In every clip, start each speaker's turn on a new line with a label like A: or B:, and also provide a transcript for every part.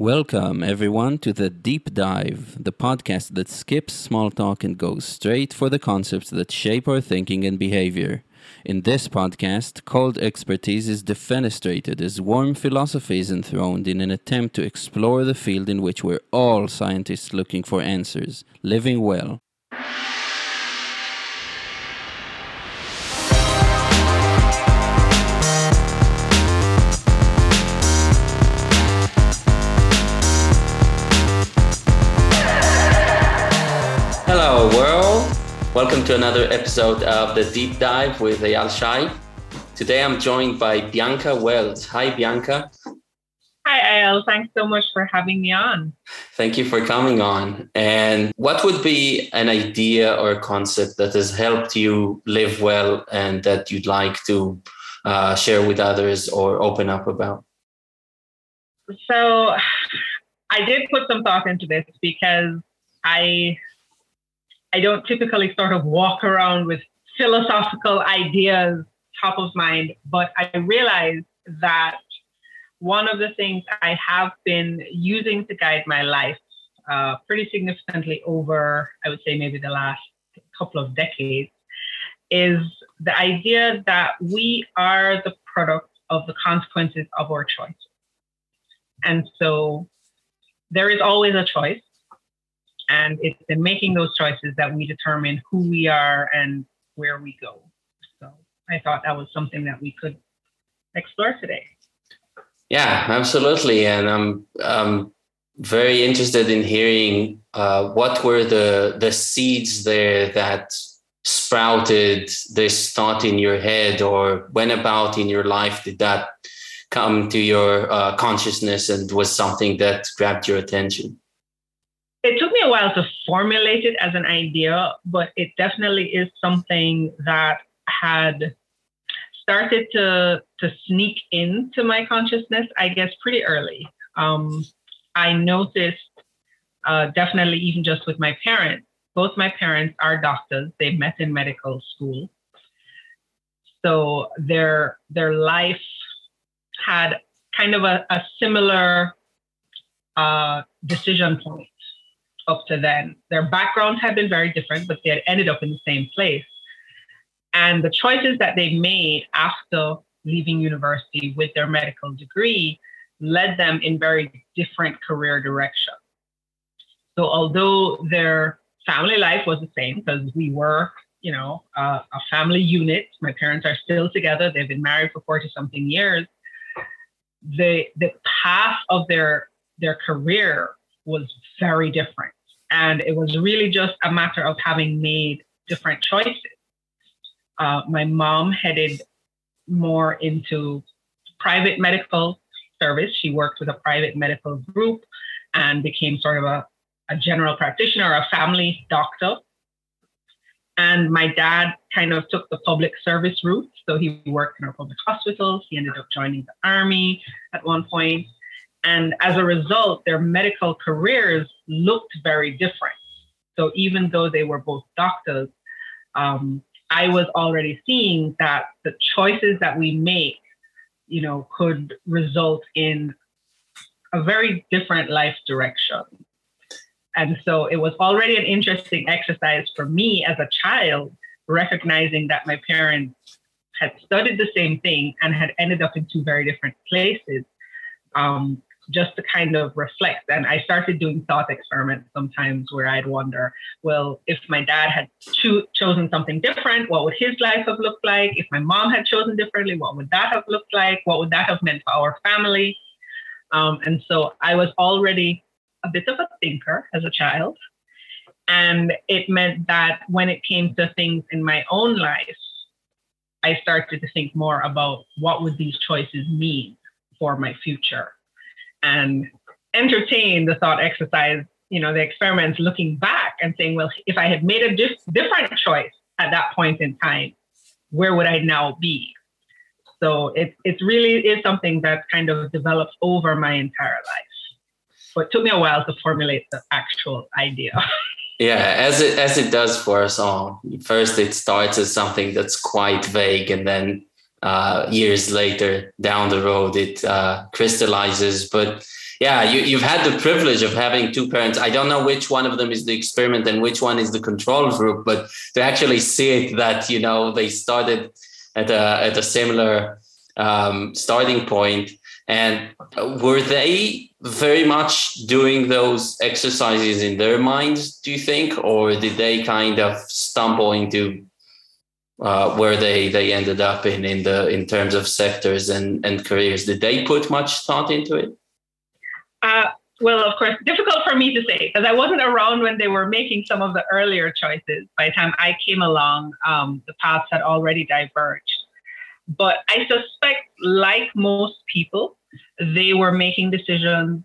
A: Welcome, everyone, to the Deep Dive, the podcast that skips small talk and goes straight for the concepts that shape our thinking and behavior. In this podcast, cold expertise is defenestrated as warm philosophy is enthroned in an attempt to explore the field in which we're all scientists looking for answers living well. Welcome to another episode of the Deep Dive with Eyal Shay. Today I'm joined by Bianca Welds. Hi, Bianca.
B: Hi, Eyal. Thanks so much for having me on.
A: Thank you for coming on. And what would be an idea or concept that has helped you live well and that you'd like to uh, share with others or open up about?
B: So, I did put some thought into this because I I don't typically sort of walk around with philosophical ideas top of mind, but I realized that one of the things I have been using to guide my life uh, pretty significantly over, I would say, maybe the last couple of decades is the idea that we are the product of the consequences of our choices. And so there is always a choice. And it's in making those choices that we determine who we are and where we go. So I thought that was something that we could explore today.
A: Yeah, absolutely. And I'm, very interested in hearing uh, what were the, the seeds there that sprouted this thought in your head or when about in your life did that come to your uh, consciousness and was something that grabbed your attention?
B: It took me a while to formulate it as an idea, but it definitely is something that had started to to sneak into my consciousness, I guess, pretty early. Um, I noticed uh, definitely even just with my parents. Both my parents are doctors. They met in medical school, so their their life had kind of a, a similar uh, decision point up to then. Their backgrounds had been very different, but they had ended up in the same place. And the choices that they made after leaving university with their medical degree led them in very different career directions. So although their family life was the same because we were, you know, uh, a family unit. My parents are still together. They've been married for 40 something years. The the path of their their career was very different. And it was really just a matter of having made different choices. Uh, my mom headed more into private medical service. She worked with a private medical group and became sort of a, a general practitioner, a family doctor. And my dad kind of took the public service route. So he worked in our public hospitals. He ended up joining the army at one point. And as a result, their medical careers looked very different. So even though they were both doctors, um, I was already seeing that the choices that we make, you know, could result in a very different life direction. And so it was already an interesting exercise for me as a child, recognizing that my parents had studied the same thing and had ended up in two very different places. Um, just to kind of reflect. And I started doing thought experiments sometimes where I'd wonder, well, if my dad had cho- chosen something different, what would his life have looked like? If my mom had chosen differently, what would that have looked like? What would that have meant for our family? Um, and so I was already a bit of a thinker as a child. And it meant that when it came to things in my own life, I started to think more about what would these choices mean for my future and entertain the thought exercise, you know, the experiments looking back and saying, well, if I had made a dif- different choice at that point in time, where would I now be? So it, it really is something that kind of developed over my entire life. But it took me a while to formulate the actual idea.
A: Yeah, as it as it does for us all. First, it starts as something that's quite vague, and then uh, years later down the road it uh, crystallizes but yeah, you, you've had the privilege of having two parents. I don't know which one of them is the experiment and which one is the control group, but to actually see it that, you know, they started at a, at a similar um, starting. And were they very much doing those exercises in their minds, do you think? Or did they kind of stumble into uh, where they, they ended up in, in the in terms of sectors and, and careers? Did they put much thought into it?
B: Uh, well, of course, difficult for me to say because I wasn't around when they were making some of the earlier choices. By the time I came along, um, the paths had already diverged. But I suspect, like most people, they were making decisions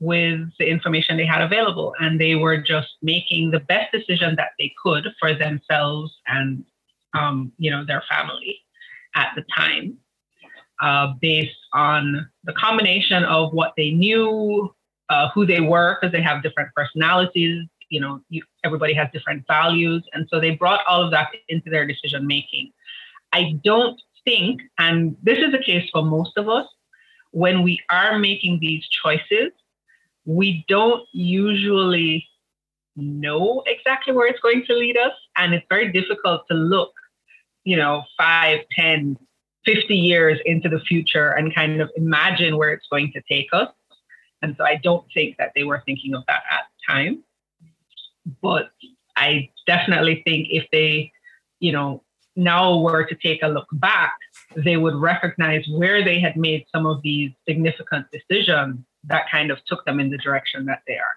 B: with the information they had available, and they were just making the best decision that they could for themselves and, um, you know, their family at the time uh, based on the combination of what they knew, uh, who they were, because they have different personalities. You know, you, everybody has different values. And so they brought all of that into their decision making. I don't think, and this is the case for most of us, when we are making these choices, we don't usually know exactly where it's going to lead us. And it's very difficult to look, you know, five, ten, 50 years into the future and kind of imagine where it's going to take us. And so I don't think that they were thinking of that at the time. But I definitely think if they, you know, now were to take a look back, they would recognize where they had made some of these significant decisions that kind of took them in the direction that they are.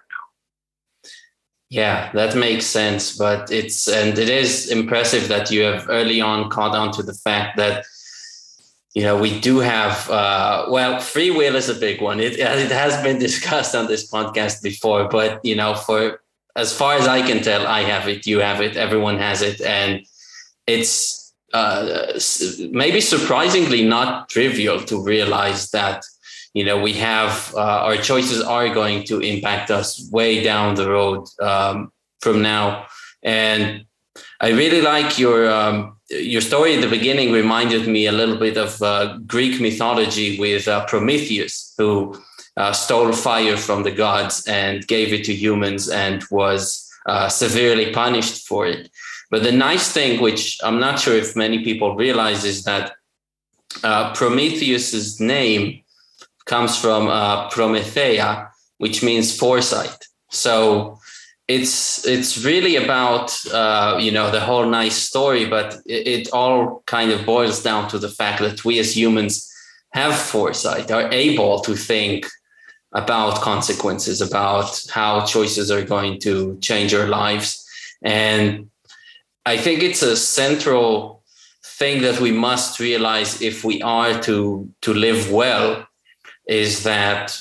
A: Yeah, that makes sense. But it's, and it is impressive that you have early on caught on to the fact that you know, we do have, uh, well, free will is a big one. It, it has been discussed on this podcast before, but, you know, for as far as I can tell, I have it, you have it, everyone has it. And it's uh, maybe surprisingly not trivial to realize that, you know, we have uh, our choices are going to impact us way down the road um, from now. And I really like your, um, your story at the beginning reminded me a little bit of uh, Greek mythology with uh, Prometheus, who uh, stole fire from the gods and gave it to humans and was uh, severely punished for it. But the nice thing, which I'm not sure if many people realize, is that uh, Prometheus's name comes from uh, Prometheia, which means foresight. So it's it's really about uh, you know the whole nice story, but it, it, all kind of boils down to the fact that we as humans have foresight, are able to think about consequences, about how choices are going to change our lives, and I think it's a central thing that we must realize if we are to to live well, is that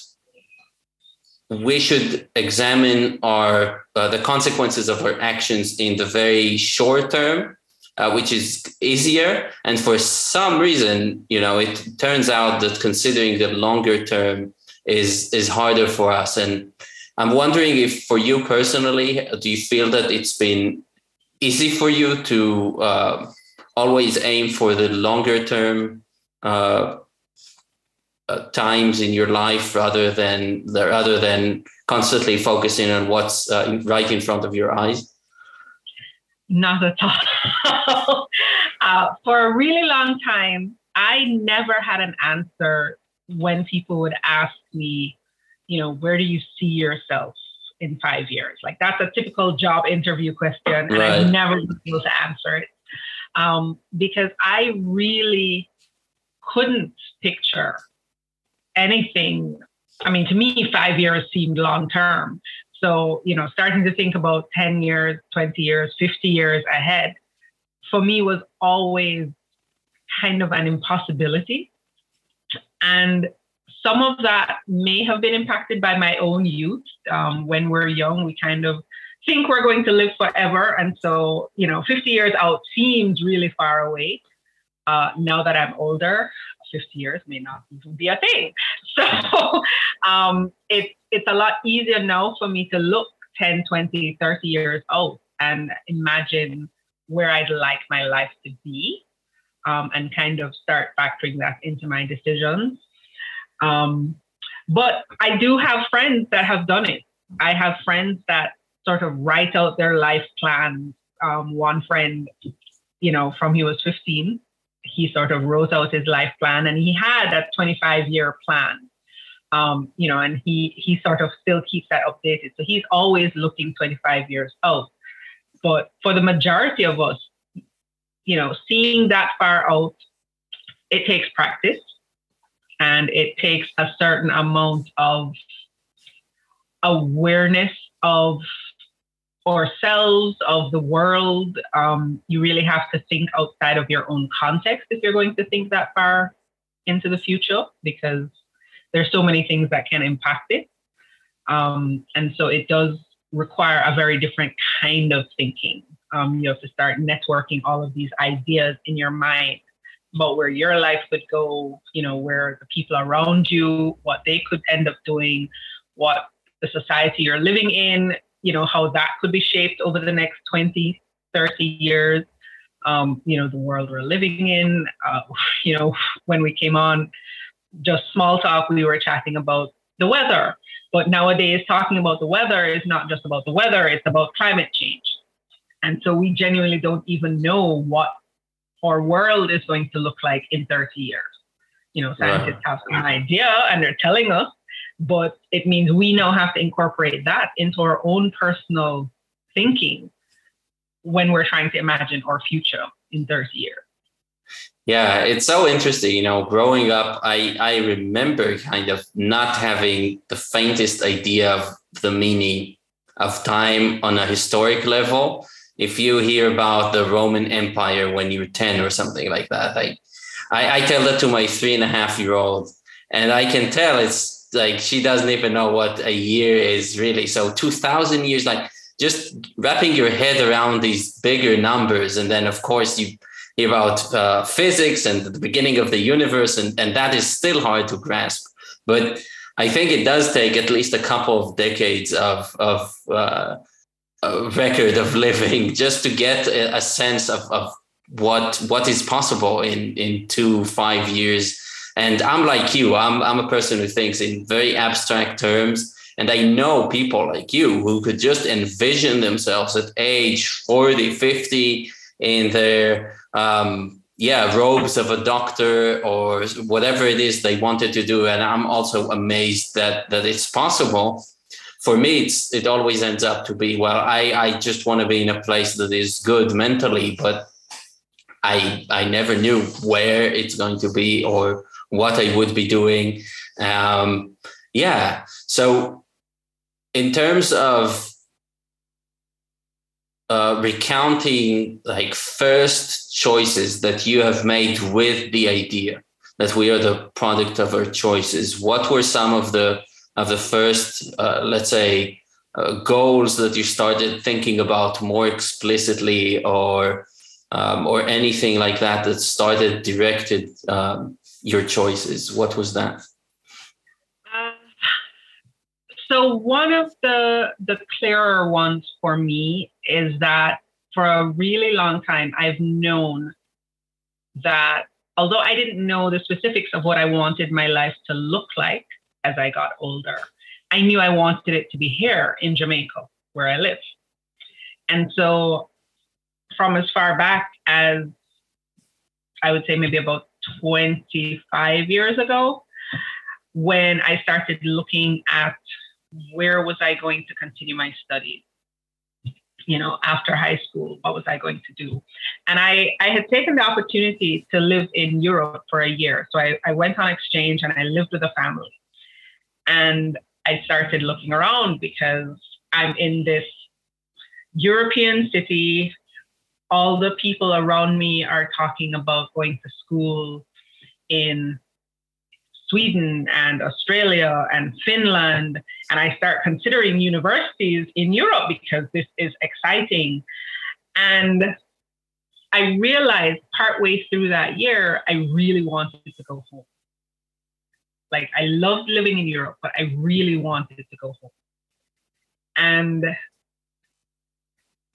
A: we should examine our uh, the consequences of our actions in the very short term uh, which is easier. And for some reason you know it turns out that considering the longer term is is harder for us. And i'm wondering if for you personally do you feel that it's been easy for you to uh, always aim for the longer term uh, times in your life rather than rather than constantly focusing on what's uh, right in front of your eyes?
B: Not at all. uh, for a really long time, I never had an answer when people would ask me, you know, where do you see yourself in five years? Like that's a typical job interview question, and right. I've never been able to answer it um, because I really couldn't picture anything. I mean, to me, five years seemed long term. So, you know, starting to think about 10 years, 20 years, 50 years ahead for me was always kind of an impossibility. And some of that may have been impacted by my own youth. Um, when we're young, we kind of think we're going to live forever. And so, you know, 50 years out seems really far away. Uh, now that I'm older, 50 years may not even be a thing. So um, it, it's a lot easier now for me to look 10, 20, 30 years out and imagine where I'd like my life to be um, and kind of start factoring that into my decisions. Um, But I do have friends that have done it. I have friends that sort of write out their life plans. Um, one friend, you know, from he was 15, he sort of wrote out his life plan and he had a 25 year plan. Um, you know, and he he sort of still keeps that updated. So he's always looking 25 years out. But for the majority of us, you know, seeing that far out, it takes practice and it takes a certain amount of awareness of ourselves, of the world. Um, you really have to think outside of your own context if you're going to think that far into the future, because there's so many things that can impact it. Um, and so it does require a very different kind of thinking. Um, you have to start networking all of these ideas in your mind about where your life would go, you know, where the people around you, what they could end up doing, what the society you're living in, you know, how that could be shaped over the next 20, 30 years. Um, you know, the world we're living in. Uh, you know, when we came on, just small talk, we were chatting about the weather. But nowadays, talking about the weather is not just about the weather, it's about climate change. And so we genuinely don't even know what our world is going to look like in 30 years. You know, scientists have an idea and they're telling us, but it means we now have to incorporate that into our own personal thinking when we're trying to imagine our future in 30 years.
A: Yeah, it's so interesting. You know, growing up, I, I remember kind of not having the faintest idea of the meaning of time on a historic level. If you hear about the Roman Empire when you're 10 or something like that, I, I, I tell that to my three and a half year old, and I can tell it's like she doesn't even know what a year is really. So 2000 years, like just wrapping your head around these bigger numbers. And then, of course, you hear about uh, physics and the beginning of the universe, and, and that is still hard to grasp. But I think it does take at least a couple of decades of, of uh, record of living just to get a, a sense of, of what what is possible in in two five years and I'm like you, I'm, I'm a person who thinks in very abstract terms. And I know people like you who could just envision themselves at age 40, 50 in their, um, yeah, robes of a doctor or whatever it is they wanted to do. And I'm also amazed that, that it's possible. For me, it's, it always ends up to be, well, I, I just want to be in a place that is good mentally, but I, I never knew where it's going to be or what I would be doing. Um, yeah. So, in terms of uh, recounting like first choices that you have made with the idea that we are the product of our choices, what were some of the of the first, uh, let's say, uh, goals that you started thinking about more explicitly, or um, or anything like that that started directed um, your choices? What was that?
B: Uh, so one of the the clearer ones for me is that for a really long time I've known that although I didn't know the specifics of what I wanted my life to look like as I got older, I knew I wanted it to be here in Jamaica, where I live. And so, from as far back as I would say maybe about 25 years ago when I started looking at where was I going to continue my studies you know, after high school, what was I going to do? And I, I had taken the opportunity to live in Europe for a year. So I, I went on exchange and I lived with a family. And I started looking around because I'm in this European city all the people around me are talking about going to school in Sweden and Australia and Finland. And I start considering universities in Europe because this is exciting. And I realized partway through that year, I really wanted to go home. Like I loved living in Europe, but I really wanted to go home. And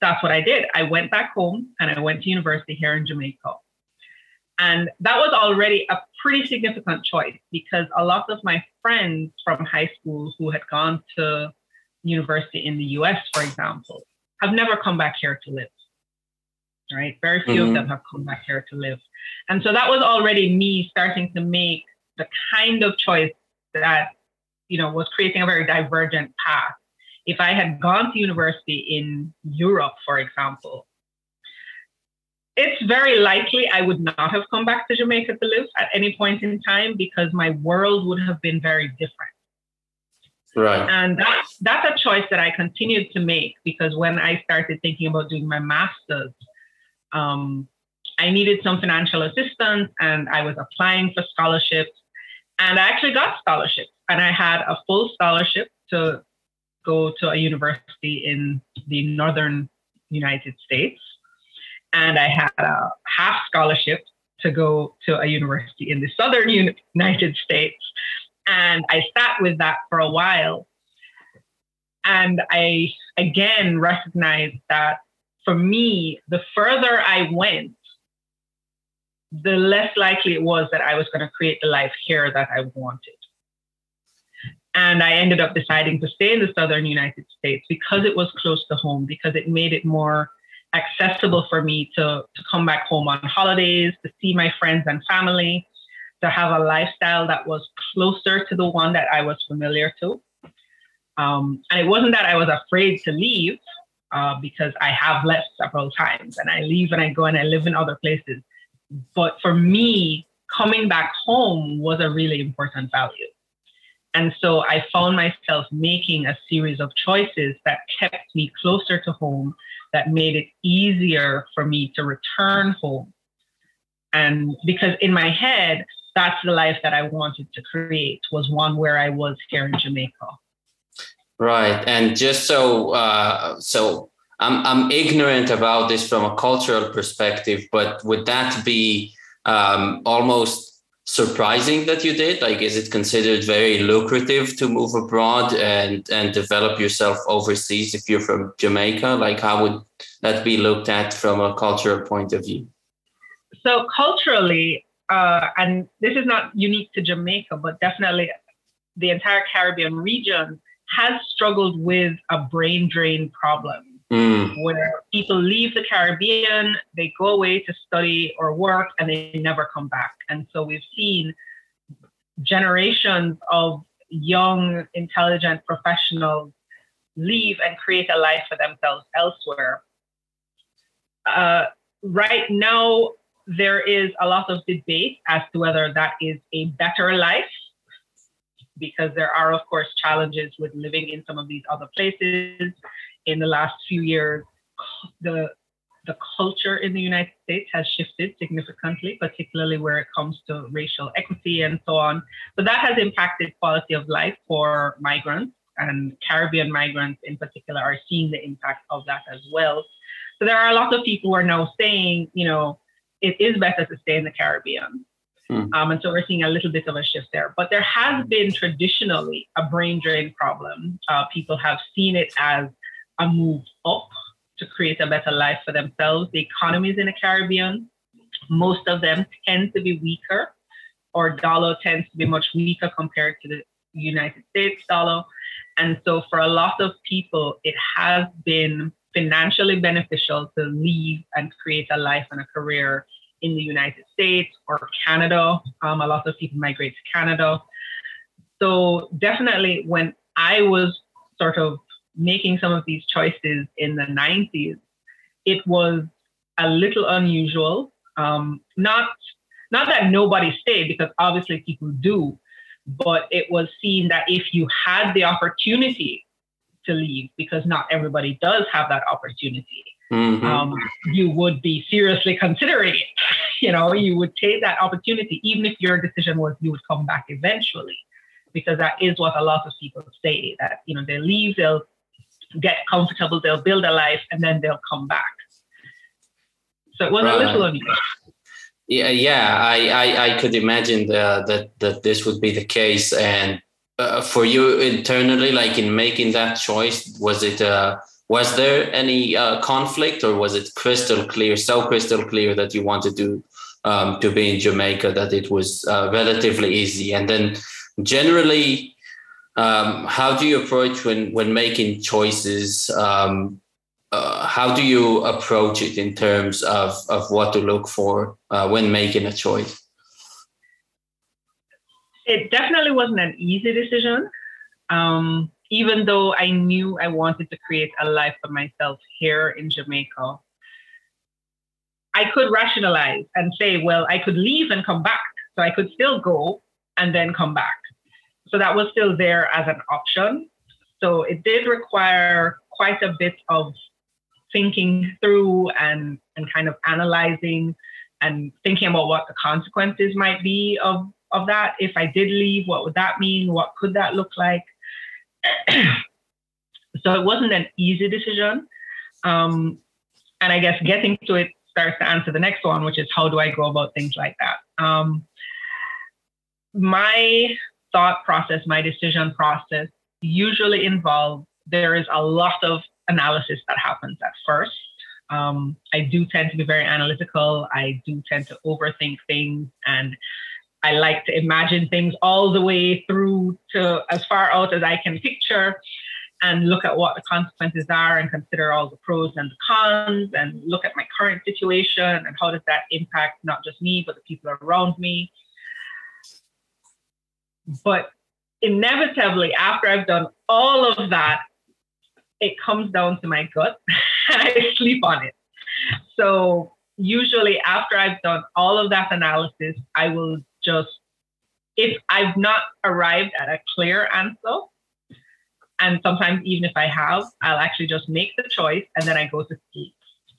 B: that's what I did. I went back home and I went to university here in Jamaica. And that was already a pretty significant choice because a lot of my friends from high school who had gone to university in the US, for example, have never come back here to live. Right? Very few mm-hmm. of them have come back here to live. And so that was already me starting to make the kind of choice that, you know, was creating a very divergent path. If I had gone to university in Europe, for example, it's very likely I would not have come back to Jamaica to live at any point in time because my world would have been very different.
A: Right.
B: And that's that's a choice that I continued to make because when I started thinking about doing my master's, um, I needed some financial assistance and I was applying for scholarships. And I actually got scholarships. And I had a full scholarship to go to a university in the northern United States and I had a half scholarship to go to a university in the southern United States. And I sat with that for a while. And I again recognized that for me, the further I went, the less likely it was that I was going to create the life here that I wanted. And I ended up deciding to stay in the southern United States because it was close to home, because it made it more accessible for me to, to come back home on holidays, to see my friends and family, to have a lifestyle that was closer to the one that I was familiar to. Um, and it wasn't that I was afraid to leave uh, because I have left several times and I leave and I go and I live in other places. But for me, coming back home was a really important value. And so I found myself making a series of choices that kept me closer to home that made it easier for me to return home. And because in my head, that's the life that I wanted to create was one where I was here in Jamaica.
A: Right. And just so uh, so I'm I'm ignorant about this from a cultural perspective, but would that be um, almost surprising that you did? Like, is it considered very lucrative to move abroad and and develop yourself overseas if you're from Jamaica? Like, how would that be looked at from a cultural point of view?
B: So culturally, uh, and this is not unique to Jamaica, but definitely the entire Caribbean region has struggled with a brain drain problem mm. where people leave the Caribbean, they go away to study or work, and they never come back. And so we've seen generations of young, intelligent professionals leave and create a life for themselves elsewhere. Uh, right now, there is a lot of debate as to whether that is a better life, because there are, of course, challenges with living in some of these other places in the last few years, the the culture in the United States has shifted significantly, particularly where it comes to racial equity and so on. So that has impacted quality of life for migrants and Caribbean migrants in particular are seeing the impact of that as well. So there are a lot of people who are now saying, you know, it is better to stay in the Caribbean. Hmm. Um, and so we're seeing a little bit of a shift there. But there has been traditionally a brain drain problem. Uh, people have seen it as a move up to create a better life for themselves. The economies in the Caribbean, most of them tend to be weaker, or dollar tends to be much weaker compared to the United States dollar. And so, for a lot of people, it has been financially beneficial to leave and create a life and a career in the United States or Canada. Um, a lot of people migrate to Canada. So, definitely, when I was sort of making some of these choices in the 90s, it was a little unusual. Um, not not that nobody stayed, because obviously people do, but it was seen that if you had the opportunity to leave, because not everybody does have that opportunity, mm-hmm. um, you would be seriously considering it. You know, you would take that opportunity, even if your decision was you would come back eventually, because that is what a lot of people say that you know they leave, they'll get comfortable, they'll build a life, and then they'll come back. So it was right. a little unusual.
A: Yeah, yeah, I, I, I could imagine the, that that this would be the case. And uh, for you internally, like in making that choice, was it uh, was there any uh, conflict, or was it crystal clear, so crystal clear that you wanted to um, to be in Jamaica that it was uh, relatively easy. And then generally, um, how do you approach when when making choices? Um, uh, how do you approach it in terms of of what to look for uh, when making a choice?
B: It definitely wasn't an easy decision. Um, even though I knew I wanted to create a life for myself here in Jamaica, I could rationalize and say, well, I could leave and come back. So I could still go and then come back. So that was still there as an option. So it did require quite a bit of thinking through and, and kind of analyzing and thinking about what the consequences might be of, of that. If I did leave, what would that mean? What could that look like? so it wasn't an easy decision. Um, and I guess getting to it starts to answer the next one, which is how do I go about things like that? Um, my thought process, my decision process usually involves there is a lot of analysis that happens at first. Um, I do tend to be very analytical. I do tend to overthink things and I like to imagine things all the way through to as far out as I can picture and look at what the consequences are and consider all the pros and the cons and look at my current situation and how does that impact not just me, but the people around me. But inevitably, after I've done all of that, it comes down to my gut and I sleep on it. So usually after I've done all of that analysis, I will just, if I've not arrived at a clear answer, and sometimes even if I have, I'll actually just make the choice and then I go to sleep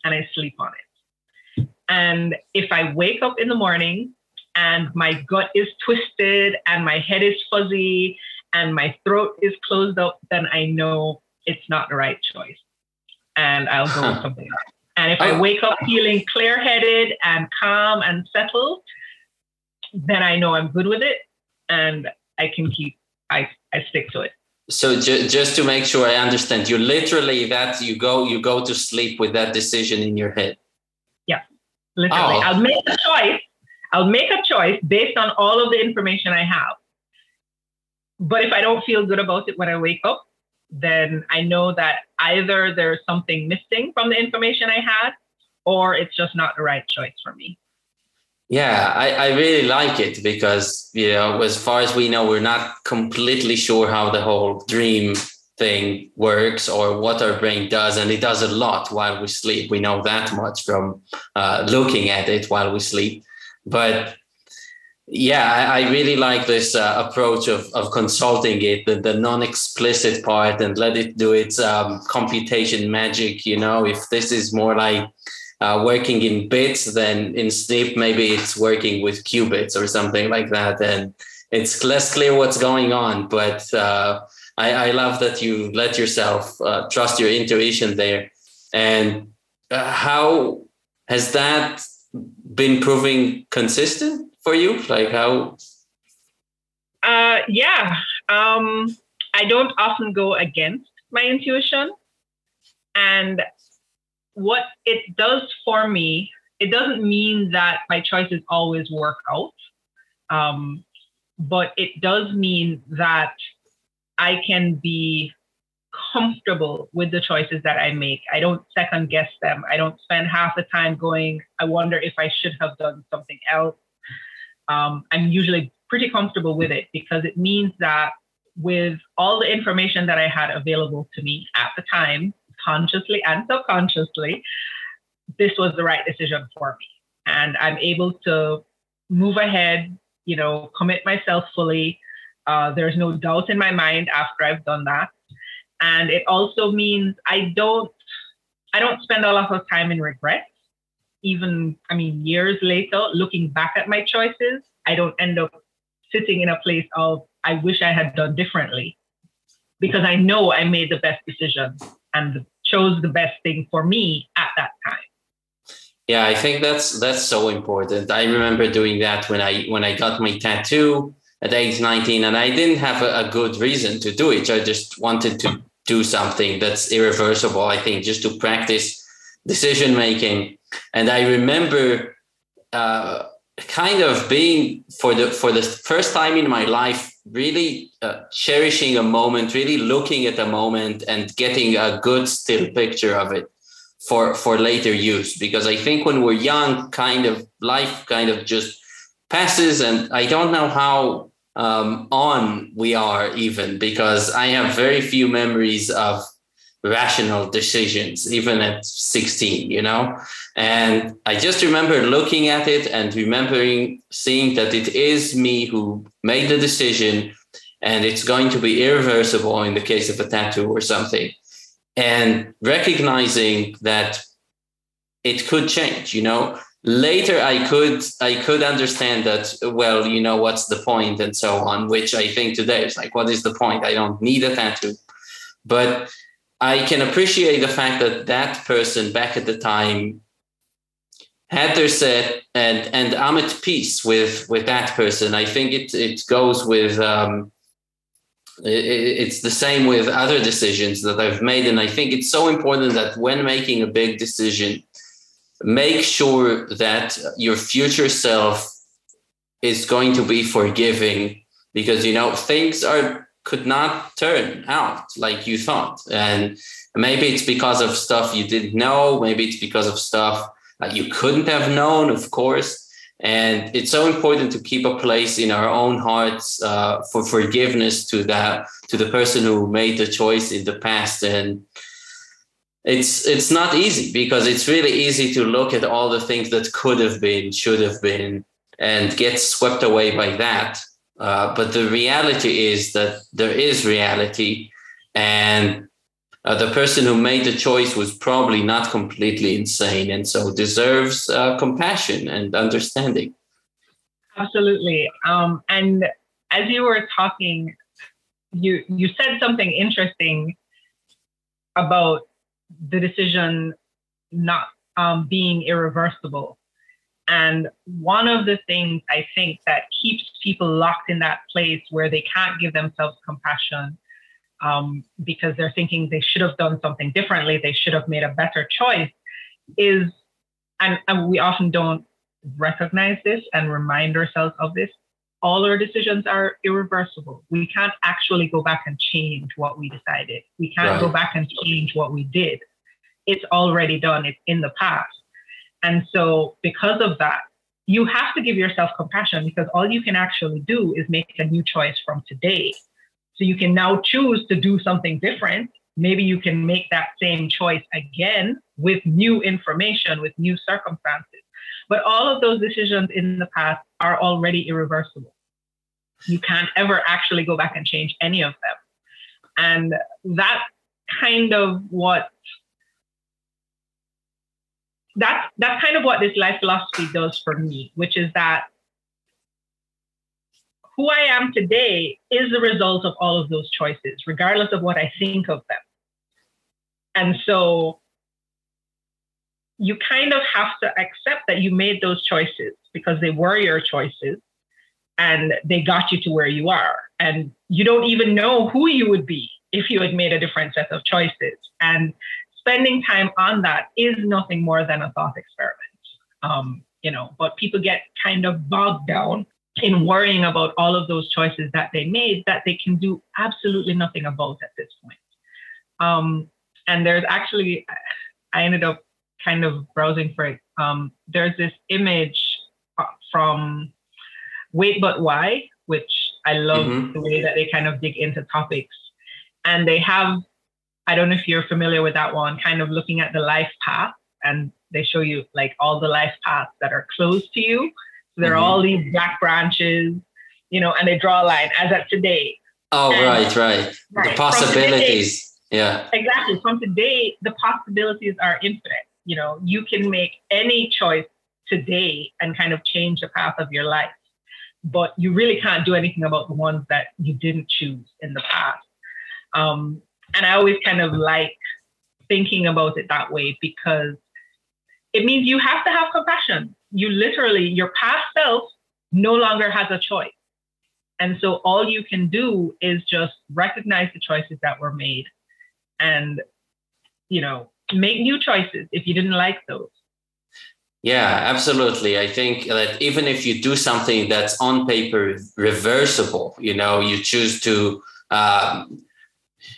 B: and I sleep on it. And if I wake up in the morning and my gut is twisted and my head is fuzzy and my throat is closed up, then I know it's not the right choice. And I'll go with something else. And if I wake up feeling clear headed and calm and settled, then I know I'm good with it and I can keep, I, I stick to it.
A: So ju- just to make sure I understand, you literally that you go you go to sleep with that decision in your head.
B: Yeah, literally. Oh. I'll make a choice. I'll make a choice based on all of the information I have. But if I don't feel good about it when I wake up, then I know that either there's something missing from the information I had, or it's just not the right choice for me.
A: Yeah, I, I really like it because, you know, as far as we know, we're not completely sure how the whole dream thing works or what our brain does. And it does a lot while we sleep. We know that much from uh, looking at it while we sleep. But yeah, I, I really like this uh, approach of, of consulting it, the, the non explicit part, and let it do its um, computation magic. You know, if this is more like, uh, working in bits, then in Snip, maybe it's working with qubits or something like that. And it's less clear what's going on. But uh, I, I, love that you let yourself uh, trust your intuition there. And uh, how has that been proving consistent for you? Like how?
B: Uh, yeah. Um, I don't often go against my intuition. And what it does for me, it doesn't mean that my choices always work out. Um, but it does mean that I can be comfortable with the choices that I make. I don't second guess them. I don't spend half the time going, I wonder if I should have done something else. Um, I'm usually pretty comfortable with it because it means that with all the information that I had available to me at the time, consciously and subconsciously, this was the right decision for me. And I'm able to move ahead, you know, commit myself fully. Uh, there's no doubt in my mind after I've done that. And it also means I don't I don't spend a lot of time in regret. Even, I mean, years later, looking back at my choices, I don't end up sitting in a place of I wish I had done differently. Because I know I made the best decision and chose the best thing for me at that time.
A: Yeah i think that's that's so important. I remember doing that when i when i got my tattoo at age 19 and i didn't have a, a good reason to do it. I just wanted to do something that's irreversible i think just to practice decision making. And i remember uh, kind of being for the for the first time in my life really uh, cherishing a moment really looking at a moment and getting a good still picture of it for for later use. Because i think when we're young kind of life kind of just passes and i don't know how um, on we are even because i have very few memories of rational decisions, even at 16, you know? And I just remember looking at it and remembering seeing that it is me who made the decision and it's going to be irreversible in the case of a tattoo or something. And recognizing that it could change, you know? Later I could I could understand that, well, you know, what's the point and so on, which I think today is like, what is the point? I don't need a tattoo. But I can appreciate the fact that that person back at the time had their set and and I'm at peace with with that person. I think it it goes with um, it's the same with other decisions that I've made, and I think it's so important that when making a big decision, make sure that your future self is going to be forgiving because you know things are could not turn out like you thought. And maybe it's because of stuff you didn't know. Maybe it's because of stuff that you couldn't have known, of course. And it's so important to keep a place in our own hearts uh, for forgiveness to that to the person who made the choice in the past. And it's it's not easy because it's really easy to look at all the things that could have been, should have been, and get swept away by that. Uh, but the reality is that there is reality, and uh, the person who made the choice was probably not completely insane, and so deserves uh, compassion and understanding.
B: Absolutely. Um, and as you were talking, you you said something interesting about the decision not um, being irreversible. And one of the things I think that keeps people locked in that place where they can't give themselves compassion um, because they're thinking they should have done something differently, they should have made a better choice, is, and, and we often don't recognize this and remind ourselves of this. All our decisions are irreversible. We can't actually go back and change what we decided. We can't right. go back and change what we did. It's already done, it's in the past. And so, because of that, you have to give yourself compassion because all you can actually do is make a new choice from today. So, you can now choose to do something different. Maybe you can make that same choice again with new information, with new circumstances. But all of those decisions in the past are already irreversible. You can't ever actually go back and change any of them. And that's kind of what that's that's kind of what this life philosophy does for me, which is that who I am today is the result of all of those choices, regardless of what I think of them. And so you kind of have to accept that you made those choices because they were your choices and they got you to where you are. And you don't even know who you would be if you had made a different set of choices. And spending time on that is nothing more than a thought experiment. Um, you know, but people get kind of bogged down in worrying about all of those choices that they made that they can do absolutely nothing about at this point. Um, and there's actually, I ended up kind of browsing for it. Um, there's this image uh, from Wait But Why, which I love mm-hmm. the way that they kind of dig into topics. And they have I don't know if you're familiar with that one, kind of looking at the life path and they show you like all the life paths that are close to you. So there mm-hmm. are all these black branches, you know, and they draw a line as of today.
A: Oh, and, right, right, right. The possibilities. Today, yeah.
B: Exactly. From today, the possibilities are infinite. You know, you can make any choice today and kind of change the path of your life. But you really can't do anything about the ones that you didn't choose in the past. Um, and I always kind of like thinking about it that way because it means you have to have compassion. You literally, your past self no longer has a choice. And so all you can do is just recognize the choices that were made and, you know, make new choices if you didn't like those.
A: Yeah, absolutely. I think that even if you do something that's on paper reversible, you know, you choose to, um,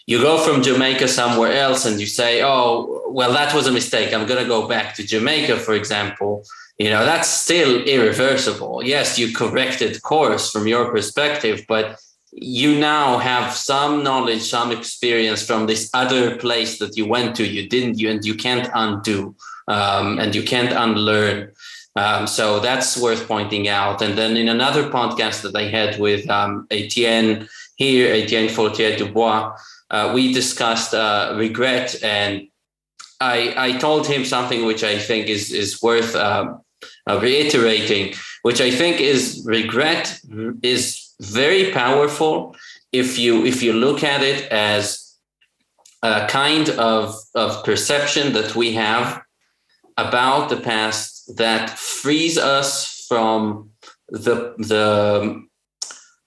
A: you go from Jamaica somewhere else and you say, oh, well, that was a mistake. I'm going to go back to Jamaica, for example. You know, that's still irreversible. Yes, you corrected course from your perspective, but you now have some knowledge, some experience from this other place that you went to. You didn't, you and you can't undo, um, and you can't unlearn. Um, so that's worth pointing out. And then in another podcast that I had with um, Etienne here, Etienne Fortier Dubois, uh, we discussed uh, regret, and I I told him something which I think is is worth um, uh, reiterating, which I think is regret is very powerful if you if you look at it as a kind of of perception that we have about the past that frees us from the the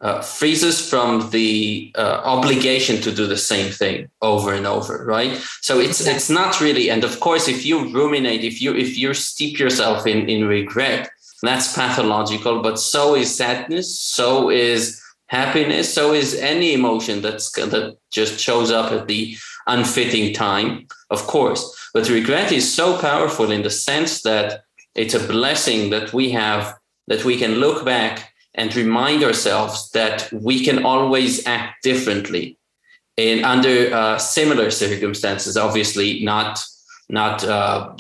A: uh, frees us from the uh, obligation to do the same thing over and over right? So it's it's not really and of course if you ruminate if you if you steep yourself in in regret that's pathological, but so is sadness, so is happiness, so is any emotion that's that just shows up at the unfitting time, of course. But regret is so powerful in the sense that it's a blessing that we have that we can look back and remind ourselves that we can always act differently in under uh, similar circumstances obviously not not uh,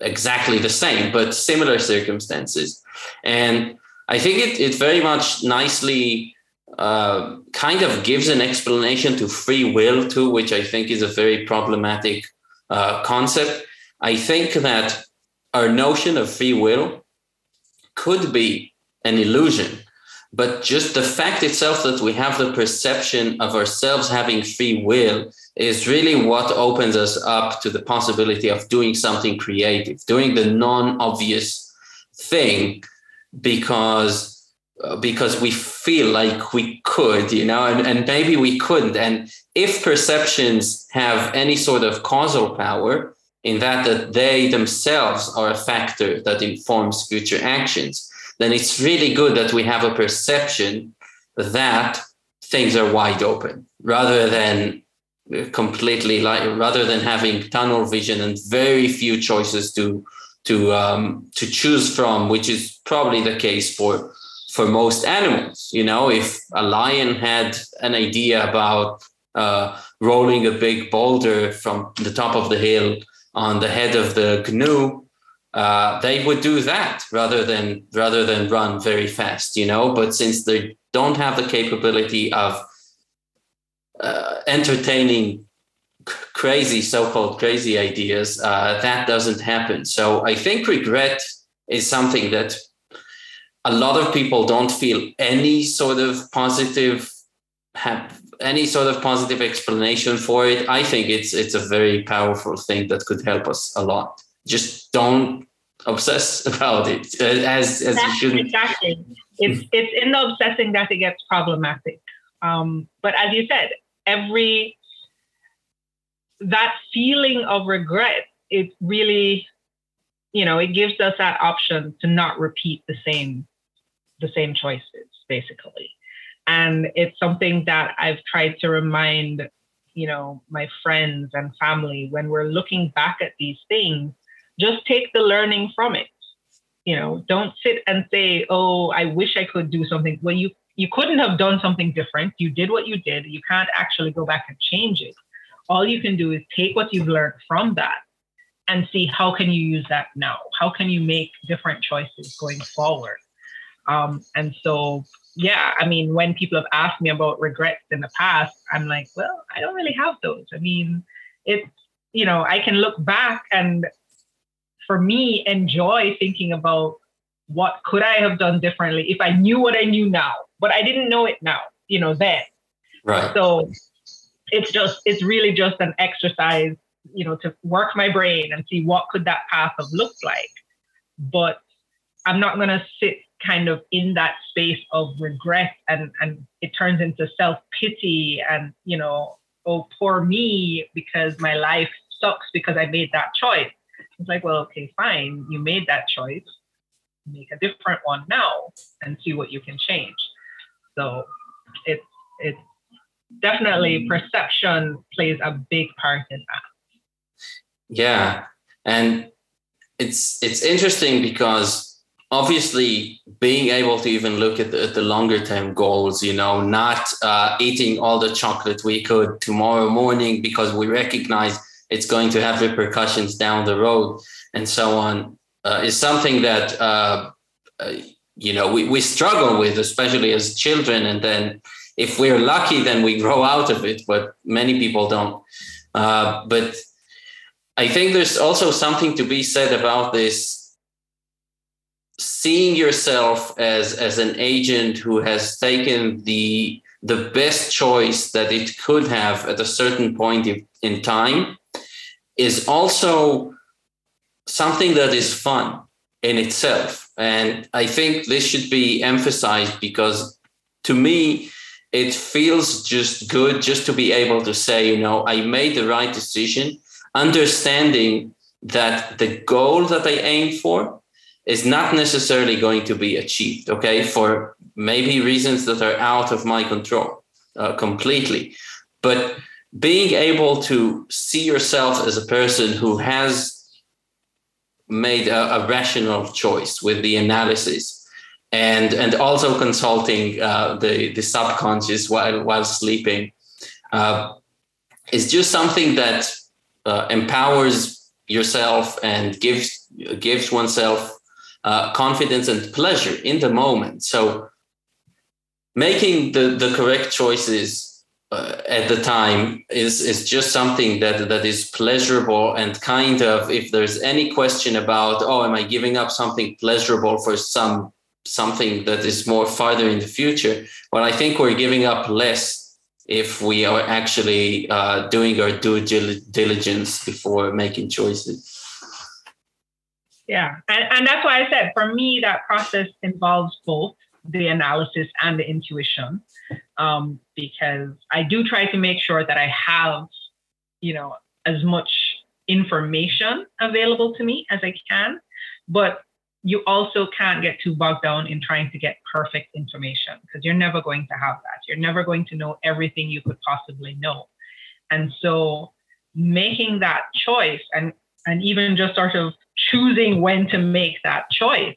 A: exactly the same, but similar circumstances. And I think it, it very much nicely uh, kind of gives an explanation to free will, too, which I think is a very problematic uh, concept. I think that our notion of free will could be an illusion, but just the fact itself that we have the perception of ourselves having free will is really what opens us up to the possibility of doing something creative, doing the non-obvious thing because because we feel like we could, you know, and, and maybe we couldn't. And if perceptions have any sort of causal power, in that that they themselves are a factor that informs future actions, then it's really good that we have a perception that things are wide open rather than completely like rather than having tunnel vision and very few choices to to um, to choose from, which is probably the case for for most animals. You know, if a lion had an idea about uh, rolling a big boulder from the top of the hill on the head of the gnu, uh, they would do that rather than rather than run very fast. You know, but since they don't have the capability of uh, entertaining crazy so-called crazy ideas uh, that doesn't happen so i think regret is something that a lot of people don't feel any sort of positive have any sort of positive explanation for it. I think it's it's a very powerful thing that could help us a lot. Just don't obsess about it uh, as as you shouldn't.
B: exactly. It's it's in the obsessing that it gets problematic. Um, but as you said every that feeling of regret, it really, you know, it gives us that option to not repeat the same the same choices, basically. And it's something that I've tried to remind, you know, my friends and family when we're looking back at these things, just take the learning from it. You know, don't sit and say, oh, I wish I could do something. Well, you you couldn't have done something different. You did what you did. You can't actually go back and change it. All you can do is take what you've learned from that and see how can you use that now? How can you make different choices going forward? Um, and so, yeah, I mean, when people have asked me about regrets in the past, I'm like, well, I don't really have those. I mean, it's, you know, I can look back and for me, enjoy thinking about what could I have done differently if I knew what I knew now but I didn't know it now, you know, then.
A: Right.
B: So it's just, it's really just an exercise, you know, to work my brain and see what could that path have looked like. But I'm not going to sit kind of in that space of regret and, and it turns into self pity and, you know, oh, poor me because my life sucks because I made that choice. It's like, well, okay, fine. You made that choice. Make a different one now and see what you can change. So it's it's definitely mm. perception plays a big part in that.
A: Yeah. And it's it's interesting because obviously being able to even look at the, at the longer term goals you know not uh, eating all the chocolate we could tomorrow morning because we recognize it's going to have repercussions down the road and so on uh, is something that uh, uh you know we, we struggle with especially as children. And then if we're lucky then we grow out of it but many people don't. Uh, but i think there's also something to be said about this seeing yourself as as an agent who has taken the the best choice that it could have at a certain point in time is also something that is fun in itself. And i think this should be emphasized because to me it feels just good just to be able to say you know i made the right decision understanding that the goal that i aim for is not necessarily going to be achieved, okay, for maybe reasons that are out of my control uh, completely. But being able to see yourself as a person who has made a, a rational choice with the analysis and and also consulting uh, the the subconscious while while sleeping uh, is just something that uh, empowers yourself and gives gives oneself uh, confidence and pleasure in the moment. So making the, the correct choices uh, at the time is, is just something that, that is pleasurable and kind of, if there's any question about, oh, am I giving up something pleasurable for some something that is more farther in the future? Well, I think we're giving up less if we are actually uh, doing our due diligence before making choices.
B: Yeah. And, and that's why I said for me, that process involves both the analysis and the intuition. Um, because I do try to make sure that I have, you know, as much information available to me as I can. But you also can't get too bogged down in trying to get perfect information because you're never going to have that. You're never going to know everything you could possibly know. And so making that choice and and even just sort of choosing when to make that choice,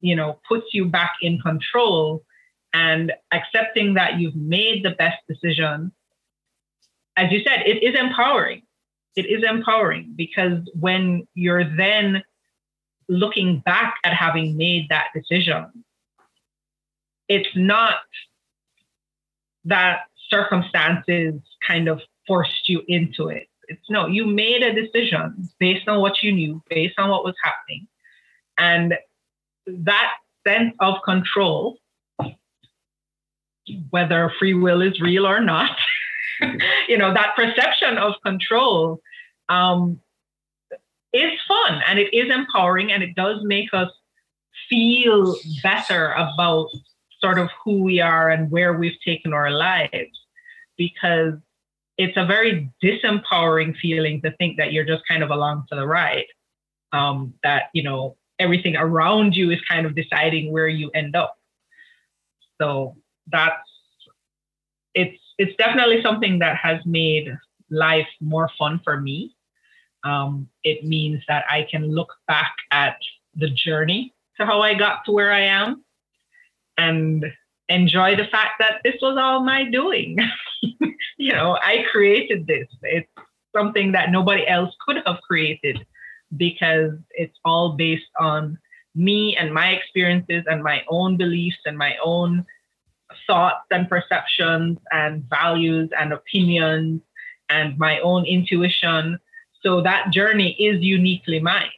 B: you know, puts you back in control and accepting that you've made the best decision. As you said, it is empowering. It is empowering because when you're then looking back at having made that decision, it's not that circumstances kind of forced you into it. It's no, you made a decision based on what you knew, based on what was happening. And that sense of control, whether free will is real or not, you know, that perception of control um, is fun and it is empowering and it does make us feel better about sort of who we are and where we've taken our lives because it's a very disempowering feeling to think that you're just kind of along for the ride. Um, that you know everything around you is kind of deciding where you end up. So that's it's it's definitely something that has made life more fun for me. Um, it means that I can look back at the journey to how I got to where I am and enjoy the fact that this was all my doing. you know, I created this. It's something that nobody else could have created because it's all based on me and my experiences and my own beliefs and my own thoughts and perceptions and values and opinions and my own intuition. So that journey is uniquely mine.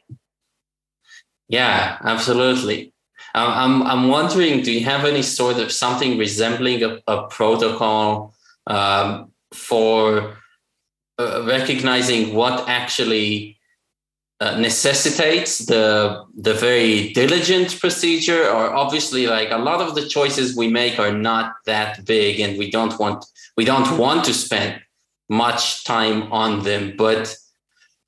A: Yeah, absolutely. I'm, I'm wondering, do you have any sort of something resembling a, a protocol um, for uh, recognizing what actually uh, necessitates the the very diligent procedure? Or obviously like a lot of the choices we make are not that big and we don't want we don't want to spend much time on them. But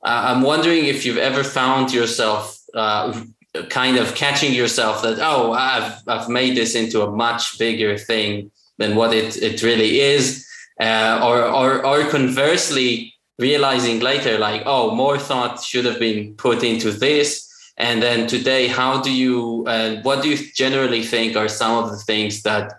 A: I'm wondering if you've ever found yourself uh, kind of catching yourself that oh I've I've made this into a much bigger thing than what it it really is, uh, or or or conversely realizing later like oh more thought should have been put into this. And then today how do you uh, what do you generally think are some of the things that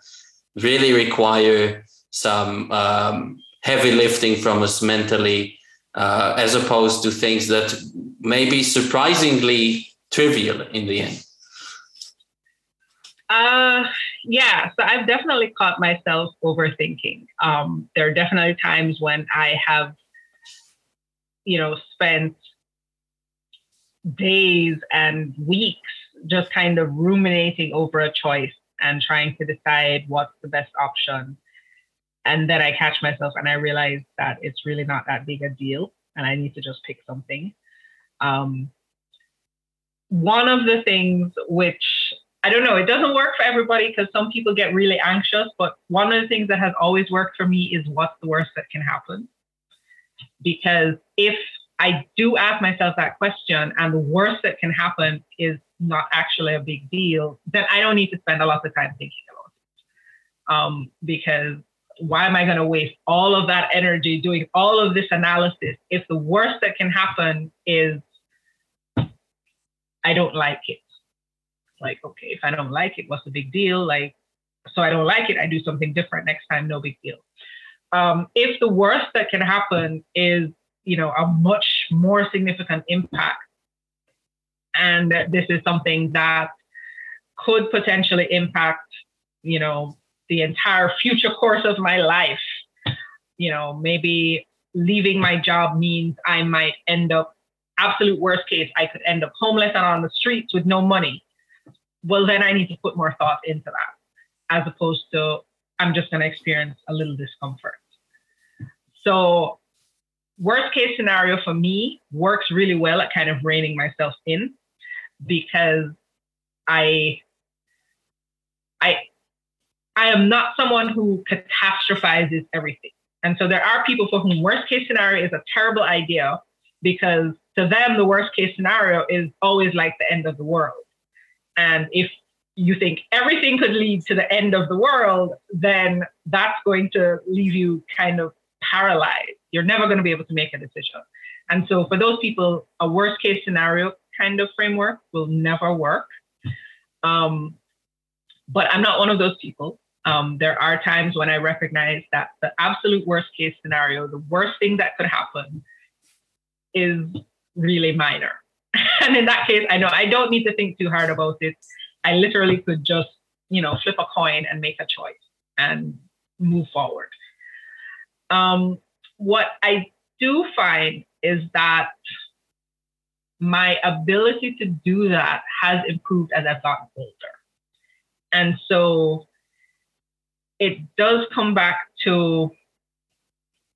A: really require some um, heavy lifting from us mentally uh, as opposed to things that may be surprisingly trivial in the end
B: uh yeah so i've definitely caught myself overthinking um there are definitely times when i have you know spent days and weeks just kind of ruminating over a choice and trying to decide what's the best option. And then I catch myself and I realize that it's really not that big a deal and I need to just pick something. Um, one of the things which I don't know, it doesn't work for everybody because some people get really anxious, but one of the things that has always worked for me is what's the worst that can happen? Because if I do ask myself that question, and the worst that can happen is not actually a big deal, then I don't need to spend a lot of time thinking about it. Um, because why am I going to waste all of that energy doing all of this analysis if the worst that can happen is I don't like it? Like, okay, if I don't like it, what's the big deal? Like, so I don't like it, I do something different next time, no big deal. Um, if the worst that can happen is you know, a much more significant impact. And this is something that could potentially impact, you know, the entire future course of my life. You know, maybe leaving my job means I might end up, absolute worst case, I could end up homeless and on the streets with no money. Well, then I need to put more thought into that as opposed to I'm just going to experience a little discomfort. So worst case scenario for me works really well at kind of reining myself in because I I I am not someone who catastrophizes everything. And so there are people for whom worst case scenario is a terrible idea because to them the worst case scenario is always like the end of the world. And if you think everything could lead to the end of the world, then that's going to leave you kind of paralyzed. You're never going to be able to make a decision. And so for those people, a worst case scenario kind of framework will never work. Um, but I'm not one of those people. Um, there are times when I recognize that the absolute worst case scenario, the worst thing that could happen, is really minor. and in that case, I know I don't need to think too hard about it. I literally could just, you know, flip a coin and make a choice and move forward. Um, what I do find is that my ability to do that has improved as I've gotten older. And so it does come back to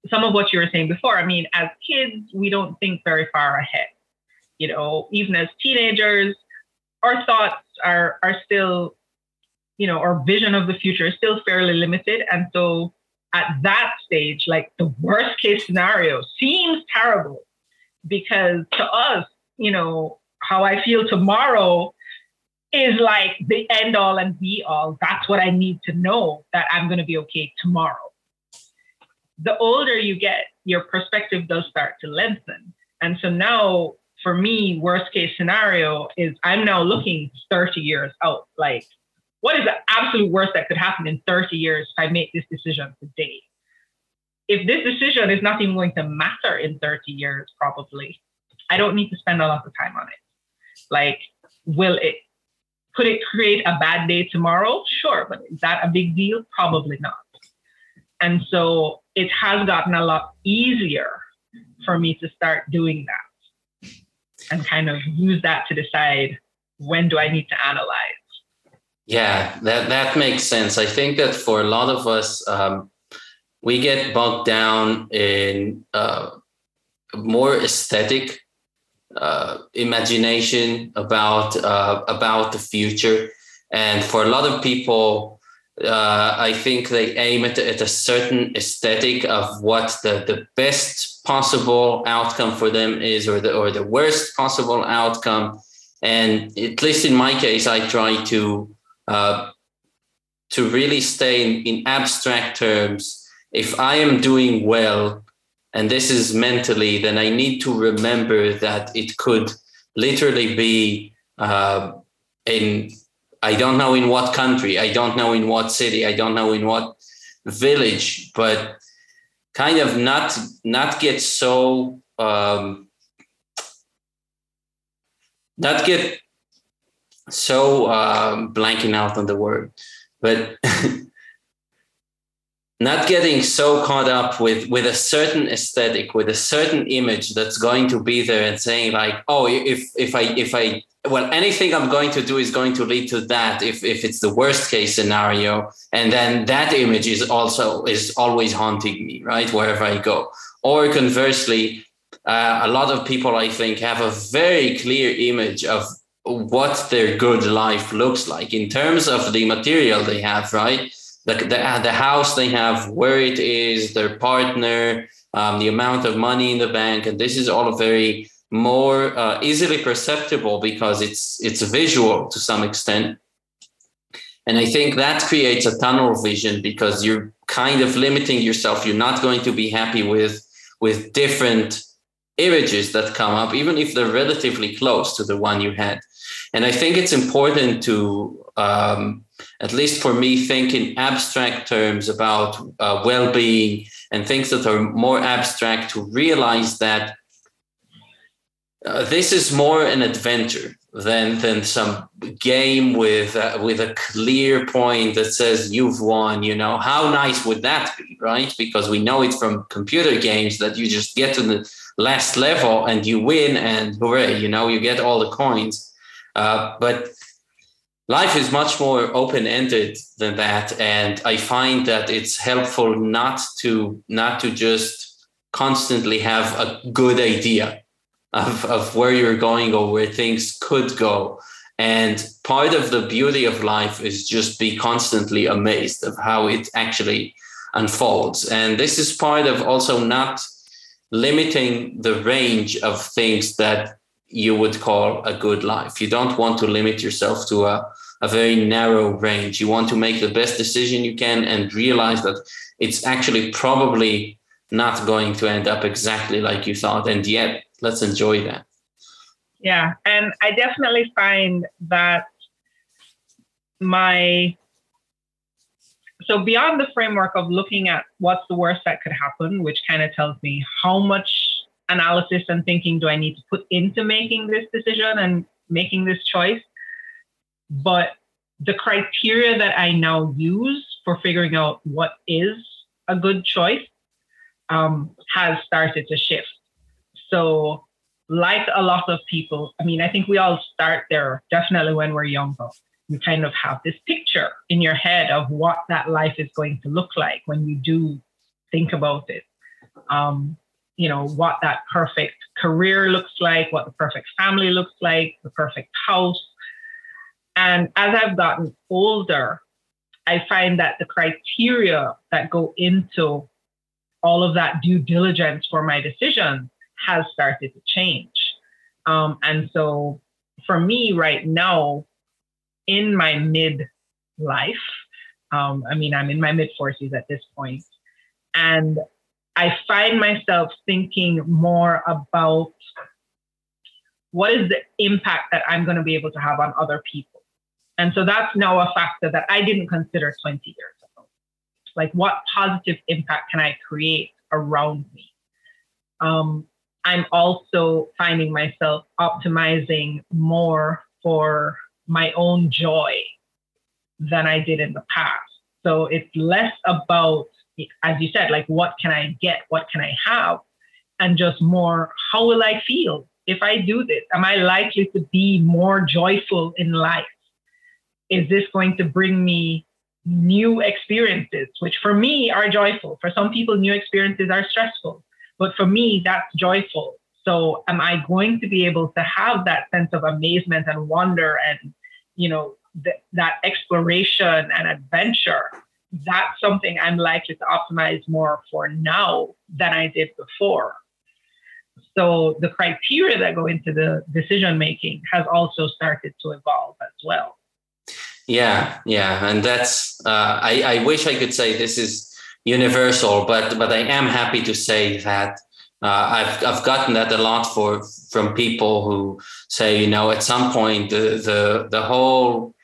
B: some of what you were saying before. I mean, as kids, we don't think very far ahead. You know, even as teenagers, our thoughts are are still, you know, our vision of the future is still fairly limited. And so at that stage, like the worst case scenario seems terrible because to us, you know, how I feel tomorrow is like the end all and be all. That's what I need to know that I'm going to be okay tomorrow. The older you get, your perspective does start to lengthen. And so now, for me, worst case scenario is I'm now looking 30 years out. Like, what is the absolute worst that could happen in 30 years if I make this decision today? If this decision is not even going to matter in 30 years, probably, I don't need to spend a lot of time on it. Like, will it, could it create a bad day tomorrow? Sure, but is that a big deal? Probably not. And so it has gotten a lot easier for me to start doing that and kind of use that to decide when do I need to analyze
A: yeah, that that makes sense. I think that for a lot of us, um, we get bogged down in uh, more aesthetic uh, imagination about uh, about the future, and for a lot of people, uh, I think they aim at, at a certain aesthetic of what the, the best possible outcome for them is, or the or the worst possible outcome. And at least in my case, I try to uh, to really stay in, in abstract terms. If I am doing well, and this is mentally, then I need to remember that it could literally be uh, in I don't know in what country, I don't know in what city, I don't know in what village, but kind of not not get so um, not get so um, blanking out on the word, but not getting so caught up with with a certain aesthetic, with a certain image that's going to be there, and saying like, oh, if if I if I well anything i'm going to do is going to lead to that if, if it's the worst case scenario. And then that image is also is always haunting me right? Wherever i go. Or conversely uh, a lot of people i think have a very clear image of what their good life looks like in terms of the material they have right? The, the, the house they have where it is their partner um, the amount of money in the bank. And this is all very more uh, easily perceptible because it's it's visual to some extent. And i think that creates a tunnel vision because you're kind of limiting yourself. You're not going to be happy with with different images that come up even if they're relatively close to the one you had. And i think it's important to um, at least for me think in abstract terms about uh, well-being and things that are more abstract to realize that uh, this is more an adventure than than some game with uh, with a clear point that says you've won you know. How nice would that be right? Because we know it from computer games that you just get to the last level and you win and hooray you know you get all the coins. Uh, but life is much more open-ended than that and i find that it's helpful not to not to just constantly have a good idea of, of where you're going or where things could go. And part of the beauty of life is just be constantly amazed of how it actually unfolds. And this is part of also not limiting the range of things that you would call a good life. You don't want to limit yourself to a, a very narrow range. You want to make the best decision you can and realize that it's actually probably not going to end up exactly like you thought. And yet let's enjoy that.
B: Yeah. And I definitely find that my so beyond the framework of looking at what's the worst that could happen, which kind of tells me how much analysis and thinking do I need to put into making this decision and making this choice. But the criteria that I now use for figuring out what is a good choice um, has started to shift. So, like a lot of people, I mean, I think we all start there definitely when we're younger. You kind of have this picture in your head of what that life is going to look like when you do think about it. Um, you know, what that perfect career looks like, what the perfect family looks like, the perfect house. And as I've gotten older, I find that the criteria that go into all of that due diligence for my decisions has started to change. Um, and so for me right now, in my mid life, um, I mean, I'm in my mid 40s at this point, and I find myself thinking more about what is the impact that I'm going to be able to have on other people. And so that's now a factor that I didn't consider 20 years ago. Like, what positive impact can I create around me? Um, I'm also finding myself optimizing more for my own joy than I did in the past. So it's less about, as you said, like what can I get? What can I have? And just more, how will I feel if I do this? Am I likely to be more joyful in life? Is this going to bring me new experiences, which for me are joyful? For some people, new experiences are stressful. But for me, that's joyful. So am I going to be able to have that sense of amazement and wonder and, you know, th- that exploration and adventure, that's something I'm likely to optimize more for now than I did before. So the criteria that go into the decision making has also started to evolve as well.
A: Yeah, yeah, and that's uh, I, I wish I could say this is universal, but but I am happy to say that uh, I've I've gotten that a lot for from people who say you know at some point the the the whole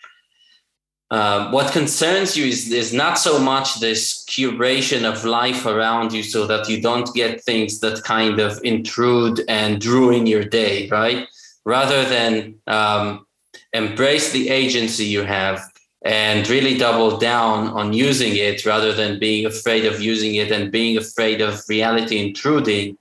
A: uh, what concerns you is, is not so much this curation of life around you so that you don't get things that kind of intrude and ruin your day, right? Rather than um, embrace the agency you have and really double down on using it rather than being afraid of using it and being afraid of reality intruding,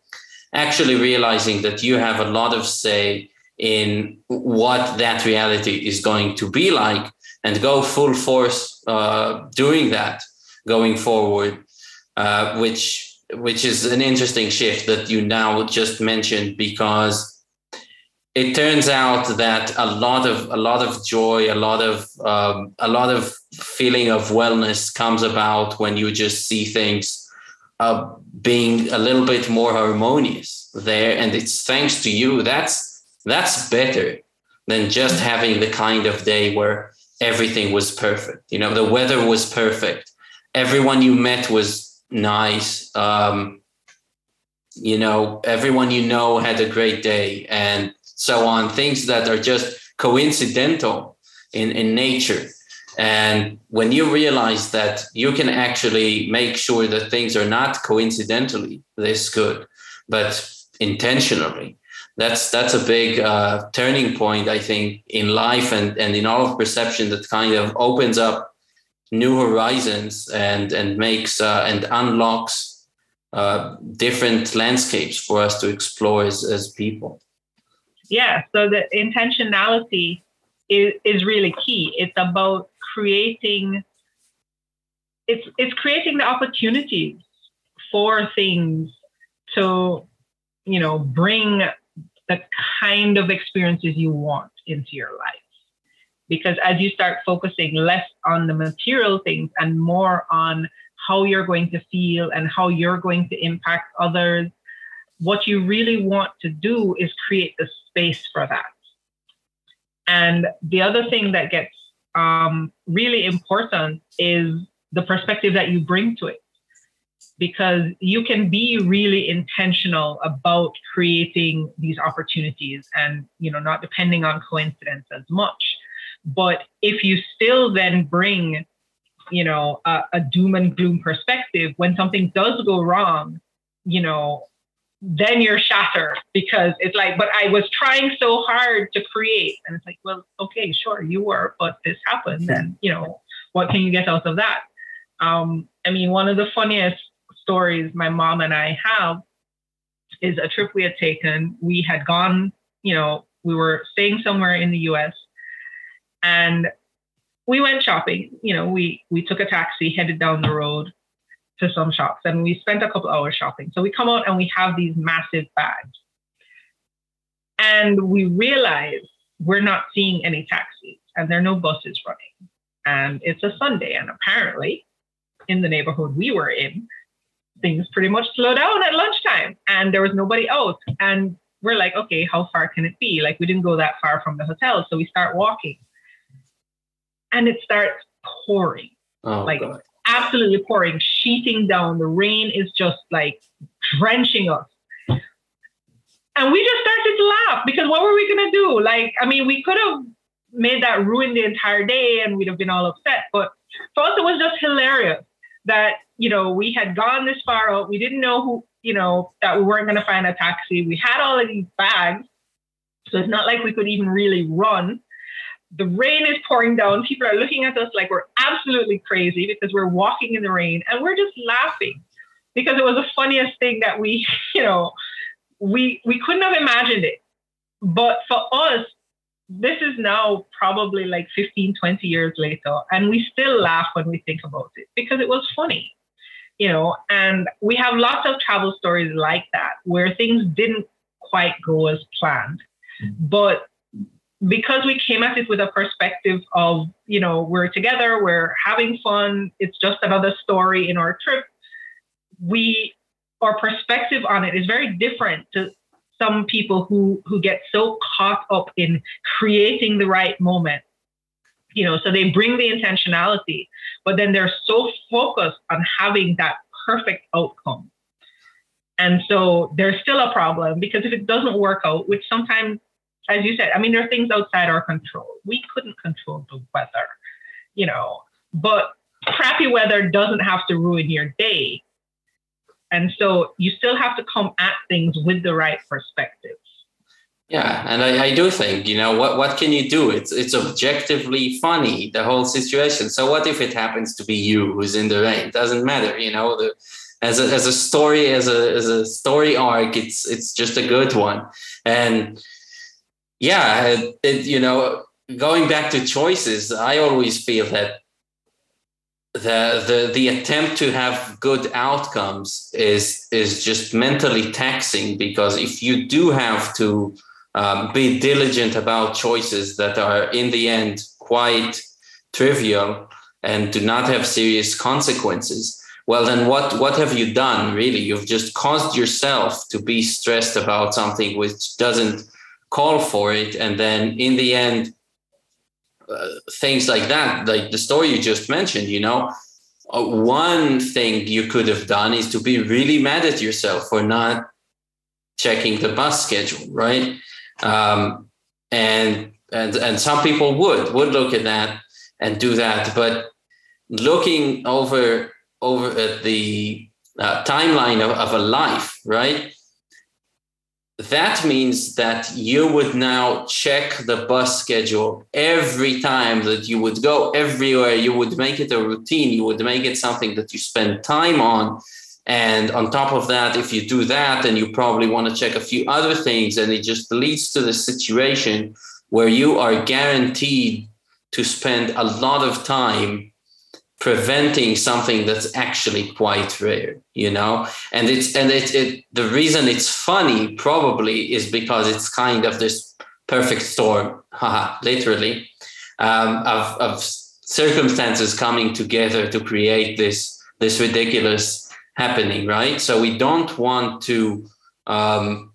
A: actually realizing that you have a lot of say in what that reality is going to be like and go full force uh, doing that going forward, uh, which which is an interesting shift that you now just mentioned because it turns out that a lot of a lot of joy, a lot of um, a lot of feeling of wellness comes about when you just see things uh, being a little bit more harmonious there, and it's thanks to you. That's that's better than just having the kind of day where everything was perfect. You know, the weather was perfect. Everyone you met was nice. Um, you know, everyone you know had a great day and so on, things that are just coincidental in, in nature. And when you realize that you can actually make sure that things are not coincidentally this good, but intentionally, that's that's a big uh, turning point i think in life and, and in all of perception that kind of opens up new horizons and and makes uh, and unlocks uh, different landscapes for us to explore as, as people
B: yeah so the intentionality is, is really key it's about creating it's it's creating the opportunities for things to you know bring the kind of experiences you want into your life. Because as you start focusing less on the material things and more on how you're going to feel and how you're going to impact others, what you really want to do is create the space for that. And the other thing that gets um, really important is the perspective that you bring to it because you can be really intentional about creating these opportunities and you know not depending on coincidence as much but if you still then bring you know a, a doom and gloom perspective when something does go wrong you know then you're shattered because it's like, but I was trying so hard to create. And it's like, well, okay, sure, you were, but this happened. And, you know, what can you get out of that? Um, I mean, one of the funniest stories my mom and I have is a trip we had taken. We had gone, you know, we were staying somewhere in the US and we went shopping. You know, we we took a taxi, headed down the road to some shops, and we spent a couple hours shopping. So we come out and we have these massive bags. And we realize we're not seeing any taxis and there are no buses running. And it's a Sunday, and apparently in the neighborhood we were in, things pretty much slow down at lunchtime and there was nobody out. And we're like, okay, how far can it be? Like we didn't go that far from the hotel. So we start walking. And it starts pouring.
A: Oh,
B: like
A: God.
B: Absolutely pouring, sheeting down. The rain is just like drenching us. And we just started to laugh because what were we gonna do? Like, I mean, we could have made that ruin the entire day and we'd have been all upset. But for us, it was just hilarious that you know we had gone this far out we didn't know who you know that we weren't going to find a taxi we had all of these bags so it's not like we could even really run the rain is pouring down people are looking at us like we're absolutely crazy because we're walking in the rain and we're just laughing because it was the funniest thing that we you know we we couldn't have imagined it but for us this is now probably like 15, 20 years later, and we still laugh when we think about it because it was funny, you know. And we have lots of travel stories like that where things didn't quite go as planned, mm-hmm. but because we came at it with a perspective of, you know, we're together, we're having fun, it's just another story in our trip, we our perspective on it is very different to some people who who get so caught up in creating the right moment. You know so they bring the intentionality but then they're so focused on having that perfect outcome. And so there's still a problem because if it doesn't work out which sometimes as you said i mean there are things outside our control we couldn't control the weather you know but crappy weather doesn't have to ruin your day and so you still have to come at things with the right perspective.
A: Yeah, and I, I, do think you know what what can you do? It's it's objectively funny the whole situation. So what if it happens to be you who's in the rain? Doesn't matter, you know. The, as a as a story as a as a story arc, it's it's just a good one. And yeah, it, it, you know, going back to choices, I always feel that the the the attempt to have good outcomes is is just mentally taxing because if you do have to um, be diligent about choices that are in the end quite trivial and do not have serious consequences well then what what have you done really? You've just caused yourself to be stressed about something which doesn't call for it and then in the end uh, things like that, like the story you just mentioned, you know, uh, one thing you could have done is to be really mad at yourself for not checking the bus schedule, right? Um, and and and some people would would look at that and do that, but looking over over at the uh, timeline of, of a life, right? That means that you would now check the bus schedule every time that you would go everywhere. You would make it a routine. You would make it something that you spend time on. And on top of that if you do that then you probably want to check a few other things and it just leads to the situation where you are guaranteed to spend a lot of time preventing something that's actually quite rare you know? And it's and it, it the reason it's funny probably is because it's kind of this perfect storm haha literally um, of, of circumstances coming together to create this this ridiculous happening right? So we don't want to um,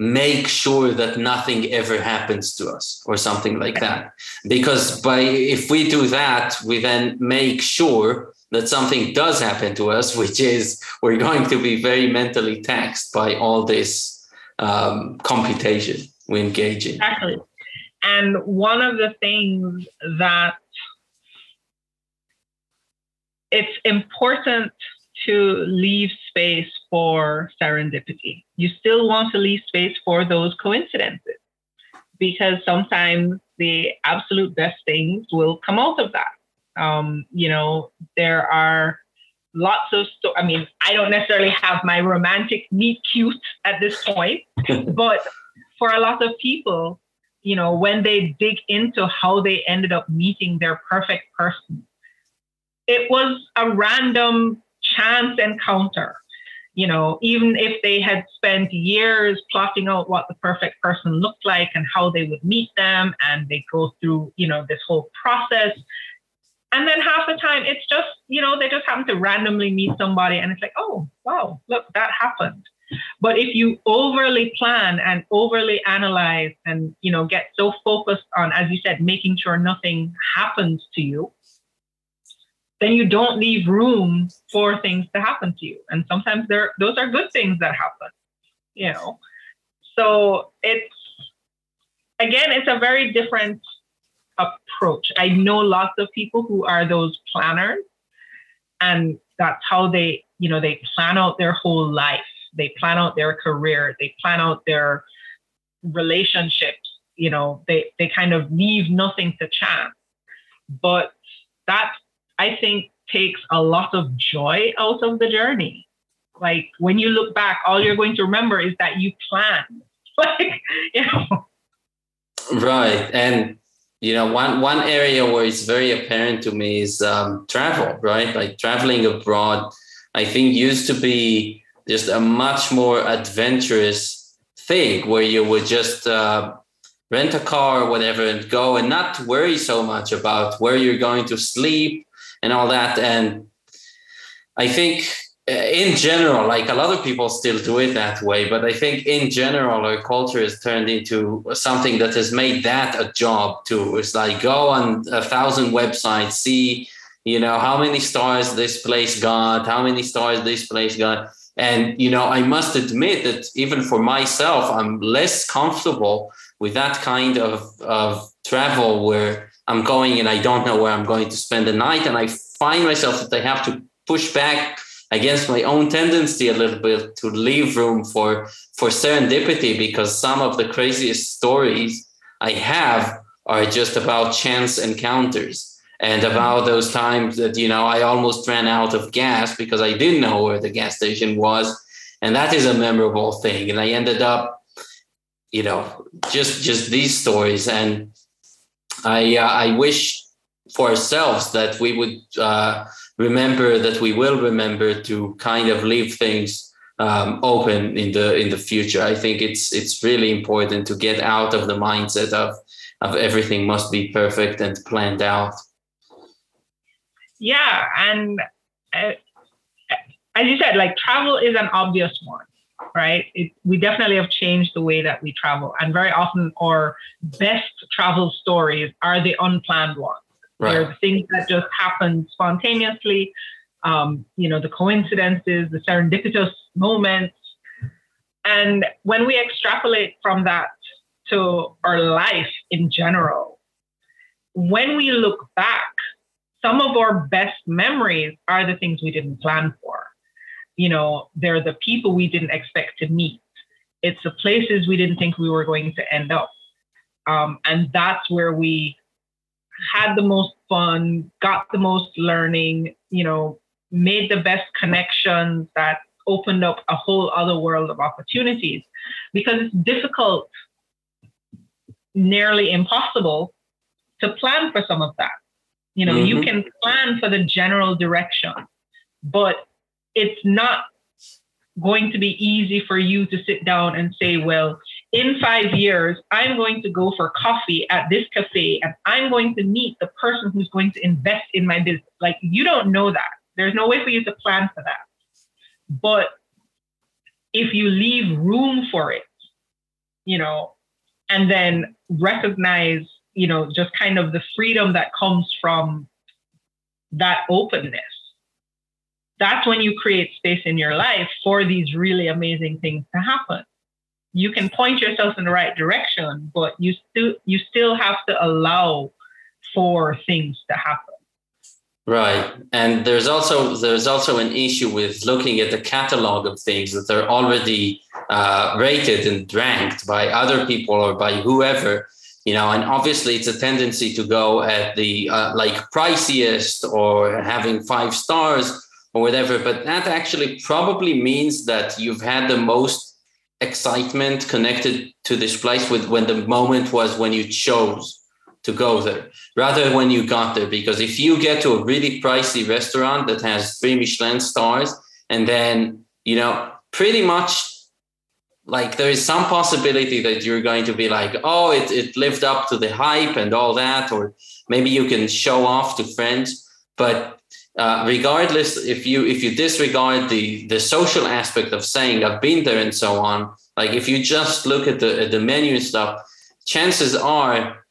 A: make sure that nothing ever happens to us or something like that. Because by if we do that we then make sure that something does happen to us which is we're going to be very mentally taxed by all this um, computation we engage in.
B: Exactly. And one of the things that it's important to leave space for serendipity. You still want to leave space for those coincidences because sometimes the absolute best things will come out of that. Um, you know, there are lots of sto- I mean, I don't necessarily have my romantic meet cute at this point, but for a lot of people, you know, when they dig into how they ended up meeting their perfect person, it was a random chance encounter. You know, even if they had spent years plotting out what the perfect person looked like and how they would meet them, and they go through, you know, this whole process. And then half the time, it's just, you know, they just happen to randomly meet somebody, and it's like, oh, wow, look, that happened. But if you overly plan and overly analyze and, you know, get so focused on, as you said, making sure nothing happens to you, then you don't leave room for things to happen to you. And sometimes there those are good things that happen, you know. So it's again, it's a very different approach. I know lots of people who are those planners, and that's how they, you know, they plan out their whole life. They plan out their career, they plan out their relationships, you know, they they kind of leave nothing to chance. But that I think takes a lot of joy out of the journey. Like when you look back, all you're going to remember is that you planned. like, you know.
A: Right. And you know, one one area where it's very apparent to me is um, travel, right? Like traveling abroad, I think used to be just a much more adventurous thing where you would just uh, rent a car or whatever and go and not worry so much about where you're going to sleep and all that. And I think uh, in general, like a lot of people still do it that way, but I think in general, our culture has turned into something that has made that a job too. It's like go on a thousand websites, see, you know, how many stars this place got, how many stars this place got. And, you know, I must admit that even for myself, I'm less comfortable with that kind of, of travel where I'm going and I don't know where I'm going to spend the night. And I find myself that I have to push back against my own tendency a little bit to leave room for for serendipity because some of the craziest stories I have are just about chance encounters and about those times that you know I almost ran out of gas because I didn't know where the gas station was. And that is a memorable thing. And I ended up you know just just these stories. And I uh, I wish for ourselves that we would uh, remember that we will remember to kind of leave things um, open in the in the future. I think it's it's really important to get out of the mindset of of everything must be perfect and planned out.
B: Yeah, and uh, as you said, like travel is an obvious one, right? It, we definitely have changed the way that we travel, and very often our best travel stories are the unplanned ones Right. There are things that just happen spontaneously, um, you know, the coincidences, the serendipitous moments. And when we extrapolate from that to our life in general, when we look back, some of our best memories are the things we didn't plan for. You know, they're the people we didn't expect to meet. It's the places we didn't think we were going to end up. Um, and that's where we had the most fun, got the most learning, you know, made the best connections that opened up a whole other world of opportunities because it's difficult, nearly impossible to plan for some of that. You know, mm-hmm. you can plan for the general direction, but it's not going to be easy for you to sit down and say, well, in five years, I'm going to go for coffee at this cafe and I'm going to meet the person who's going to invest in my business. Like, you don't know that. There's no way for you to plan for that. But if you leave room for it, you know, and then recognize, you know, just kind of the freedom that comes from that openness, that's when you create space in your life for these really amazing things to happen you can point yourself in the right direction, but you still you still have to allow for things to happen.
A: Right, and there's also there's also an issue with looking at the catalog of things that are already uh, rated and ranked by other people or by whoever, you know. And obviously, it's a tendency to go at the uh, like priciest or having five stars or whatever. But that actually probably means that you've had the most excitement connected to this place with when the moment was when you chose to go there rather than when you got there because if you get to a really pricey restaurant that has three michelin stars and then you know pretty much like there is some possibility that you're going to be like oh it, it lived up to the hype and all that or maybe you can show off to friends but uh, regardless if you if you disregard the the social aspect of saying I've been there and so on, like if you just look at the at the menu and stuff, chances are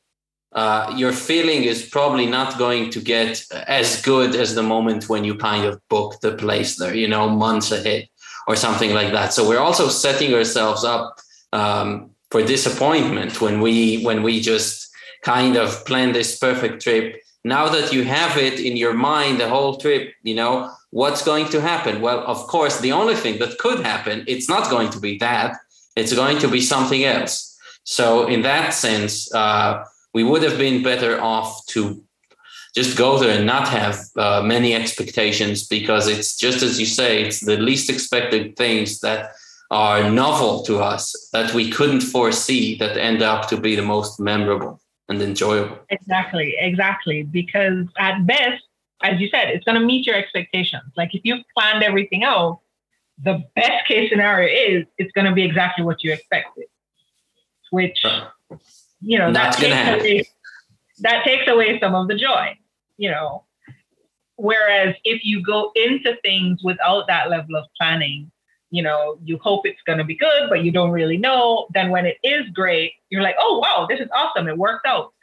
A: uh, your feeling is probably not going to get as good as the moment when you kind of book the place there, you know, months ahead or something like that. So we're also setting ourselves up um, for disappointment when we when we just kind of plan this perfect trip now that you have it in your mind the whole trip you know what's going to happen? Well of course the only thing that could happen it's not going to be that it's going to be something else. So in that sense uh, we would have been better off to just go there and not have uh, many expectations because it's just as you say it's the least expected things that are novel to us that we couldn't foresee that end up to be the most memorable and enjoyable.
B: Exactly, exactly. Because at best, as you said, it's going to meet your expectations. Like if you've planned everything out, the best case scenario is it's going to be exactly what you expected, which you know, That's that takes, away, that takes away some of the joy, you know. Whereas if you go into things without that level of planning, you know, you hope it's going to be good, but you don't really know. Then when it is great, you're like, oh, wow, this is awesome. It worked out.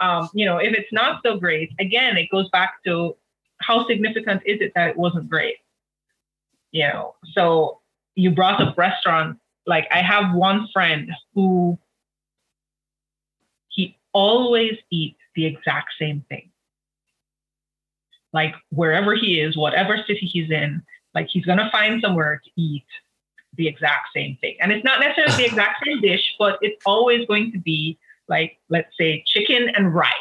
B: Um, you know, if it's not so great, again, it goes back to how significant is it that it wasn't great? You know, so you brought up restaurants. Like I have one friend who he always eats the exact same thing. Like wherever he is, whatever city he's in, like he's gonna find somewhere to eat the exact same thing. And it's not necessarily the exact same dish, but it's always going to be like, let's say, chicken and rice.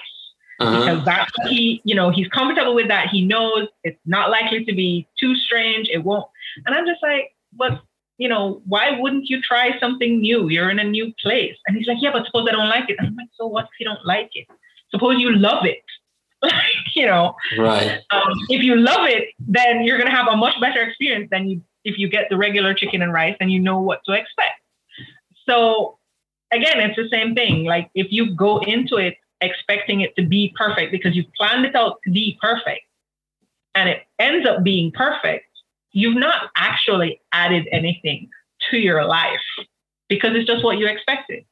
B: Uh-huh. Because that's he, you know, he's comfortable with that. He knows it's not likely to be too strange. It won't. And I'm just like, but you know, why wouldn't you try something new? You're in a new place. And he's like, yeah, but suppose I don't like it. And I'm like, so what if you don't like it? Suppose you love it. you know,
A: right.
B: Um, if you love it, then you're going to have a much better experience than you if you get the regular chicken and rice and you know what to expect. So again, it's the same thing. Like if you go into it expecting it to be perfect because you've planned it out to be perfect and it ends up being perfect, you've not actually added anything to your life because it's just what you expected.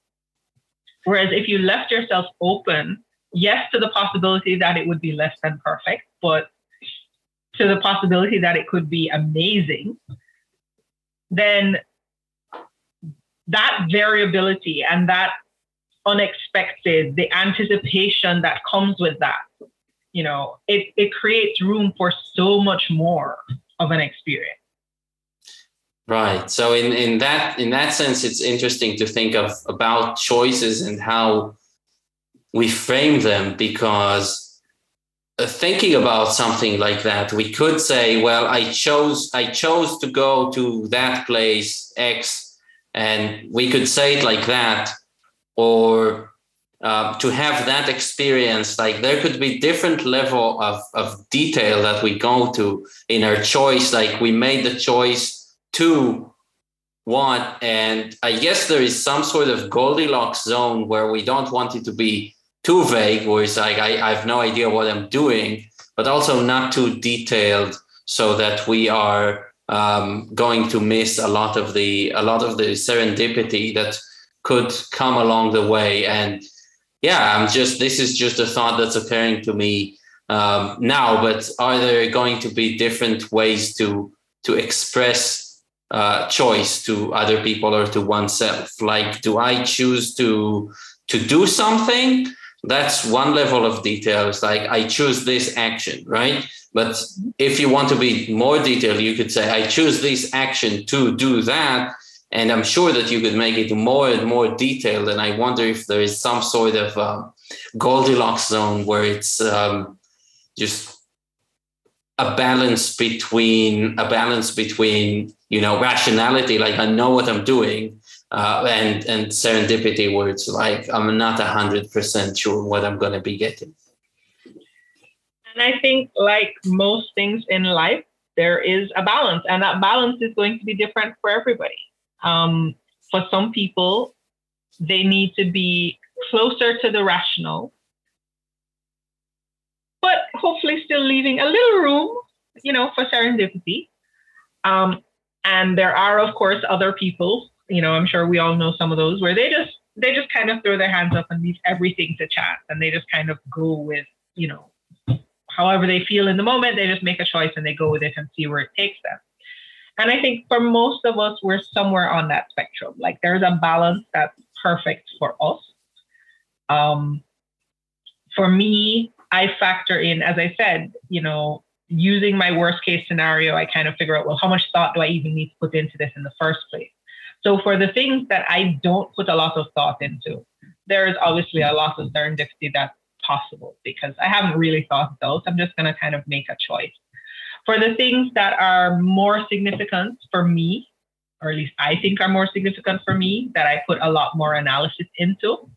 B: Whereas if you left yourself open, yes, to the possibility that it would be less than perfect, but to the possibility that it could be amazing, then that variability and that unexpected, the anticipation that comes with that, you know, it, it creates room for so much more of an experience.
A: Right. So in, in that in that sense, it's interesting to think of about choices and how we frame them because uh, thinking about something like that we could say well i chose i chose to go to that place x and we could say it like that. Or uh, to have that experience like there could be different level of, of detail that we go to in our choice. Like we made the choice to what and i guess there is some sort of goldilocks zone where we don't want it to be too vague where it's like I, I have no idea what i'm doing but also not too detailed so that we are um, going to miss a lot of the a lot of the serendipity that could come along the way. And yeah i'm just this is just a thought that's occurring to me um, now but are there going to be different ways to to express uh, choice to other people or to oneself? Like do i choose to to do something that's one level of detail. It's like i choose this action right? But if you want to be more detailed you could say i choose this action to do that and i'm sure that you could make it more and more detailed and i wonder if there is some sort of um, goldilocks zone where it's um, just a balance between a balance between you know rationality like i know what i'm doing uh, and and serendipity where it's like I'm not hundred percent sure what I'm going to be getting.
B: And I think, like most things in life, there is a balance, and that balance is going to be different for everybody. Um, for some people, they need to be closer to the rational, but hopefully still leaving a little room, you know, for serendipity. Um, and there are, of course, other people you know, I'm sure we all know some of those where they just they just kind of throw their hands up and leave everything to chance and they just kind of go with, you know, however they feel in the moment, they just make a choice and they go with it and see where it takes them. And I think for most of us, we're somewhere on that spectrum. Like there's a balance that's perfect for us. Um, for me, I factor in, as I said, you know, using my worst case scenario, I kind of figure out, well, how much thought do I even need to put into this in the first place? So for the things that I don't put a lot of thought into, there is obviously a lot of serendipity that's possible because I haven't really thought those. I'm just going to kind of make a choice. For the things that are more significant for me, or at least I think are more significant for me, that I put a lot more analysis into,